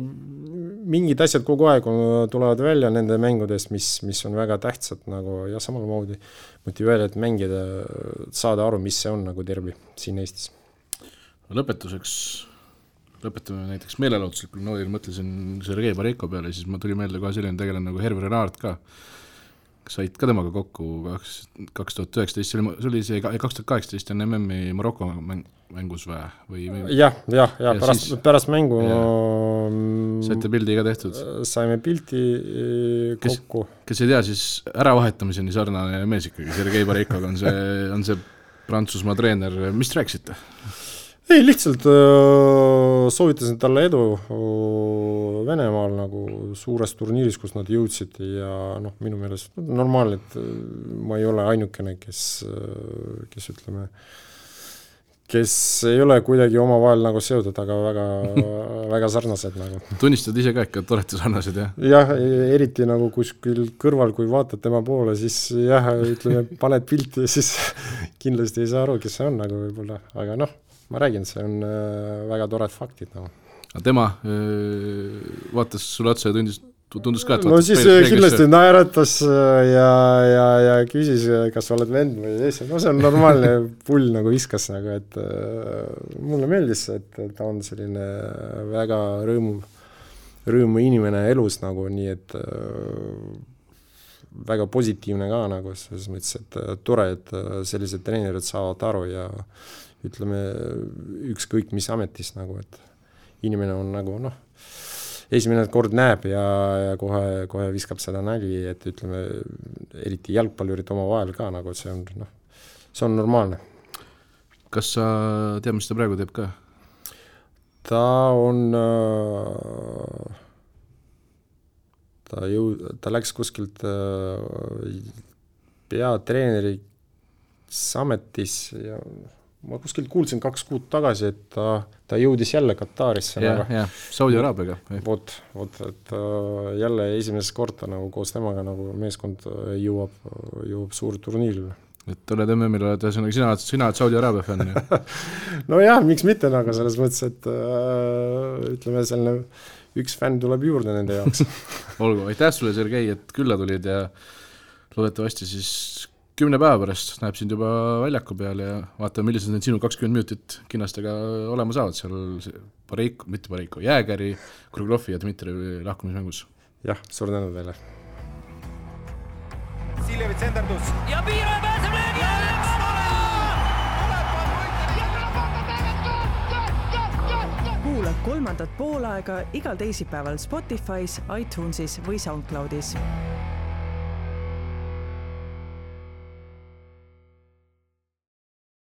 mingid asjad kogu aeg on, tulevad välja nende mängudest, mis, mis on väga tähtsad nagu ja samamoodi motiveerivad mängida, saada aru, mis see on nagu derbi siin Eestis. lõpetuseks lõpetame näiteks meelelahutuslikul noodil, mõtlesin Sergei Bariko peale, siis mul tuli meelde kohe selline tegelane nagu Herve Renard ka said ka temaga kokku kaks, kaks tuhat üheksateist, see oli, see oli see kaks tuhat kaheksateist on MM-i Maroko mäng, mängus või, või, jah, jah, ja pärast, pärast mängu saite pildi ka tehtud? saime pildi eh, kokku. kes ei tea, siis äravahetamiseni sarnane mees ikkagi, Sergei Barikoga on see, on see Prantsusmaa treener, mis te rääkisite? Ei, lihtsalt äh, soovitasin talle edu äh, Venemaal nagu suures turniiris, kus nad jõudsid ja noh, minu meelest normaalne, et äh, ma ei ole ainukene, kes, kes ütleme, kes ei ole kuidagi omavahel nagu seotud, aga väga väga sarnased nagu. tunnistad ise ka ikka, et olete sarnased, jah? jah, eriti nagu kuskil kõrval, kui vaatad tema poole, siis jah, ütleme, paned pilti ja siis kindlasti ei saa aru, kes see on nagu võib-olla, aga noh ma räägin, see on äh, väga toredad faktid nagu. aga tema äh, vaatas sulle otsa ja tundis, tundus ka, et no siis peeglis, kindlasti naeratas äh, ja, ja, ja küsis, kas sa oled vend või ees, no see on normaalne pull nagu viskas nagu, et äh, mulle meeldis, et ta on selline väga rõõmu, rõõmu inimene elus nagu, nii et äh, väga positiivne ka nagu selles mõttes, et tore, et sellised treenerid saavad aru ja ütleme, ükskõik mis ametis nagu, et inimene on nagu noh, esimene kord näeb ja, ja kohe, kohe viskab seda nali, et ütleme, eriti jalgpallurid omavahel ka nagu, et see on noh, see on normaalne. kas sa tead, mis ta praegu teeb ka? ta on äh, ta jõu-, ta läks kuskilt äh, peatreeneriks ametis ja ma kuskilt kuulsin kaks kuud tagasi, et ta, ta jõudis jälle Katarisse. jah, jah, Saudi Araabiaga. vot, vot, et uh, jälle esimest korda nagu koos temaga nagu meeskond äh, jõuab, jõuab suurturniirile. et oled MM-il, oled ühesõnaga sina oled, sina oled Saudi Araabia fänn ju nojah, miks mitte nagu selles mõttes, et uh, ütleme, selline üks fänn tuleb juurde nende jaoks olgu, aitäh sulle, Sergei, et külla tulid ja loodetavasti siis kümne päeva pärast näeb sind juba väljaku peal ja vaatame, millised need sinu kakskümmend minutit kinnastega olema saavad seal Pareiko, mitte Pareiko, Jäägeri, Kruglovi ja Dmitrijevi lahkumismängus. jah, suur tänu teile. Siljevits enderdus ja Piire pääseb löögi alla! kuula kolmandat poolaega igal teisipäeval Spotify's, iTunesis või SoundCloudis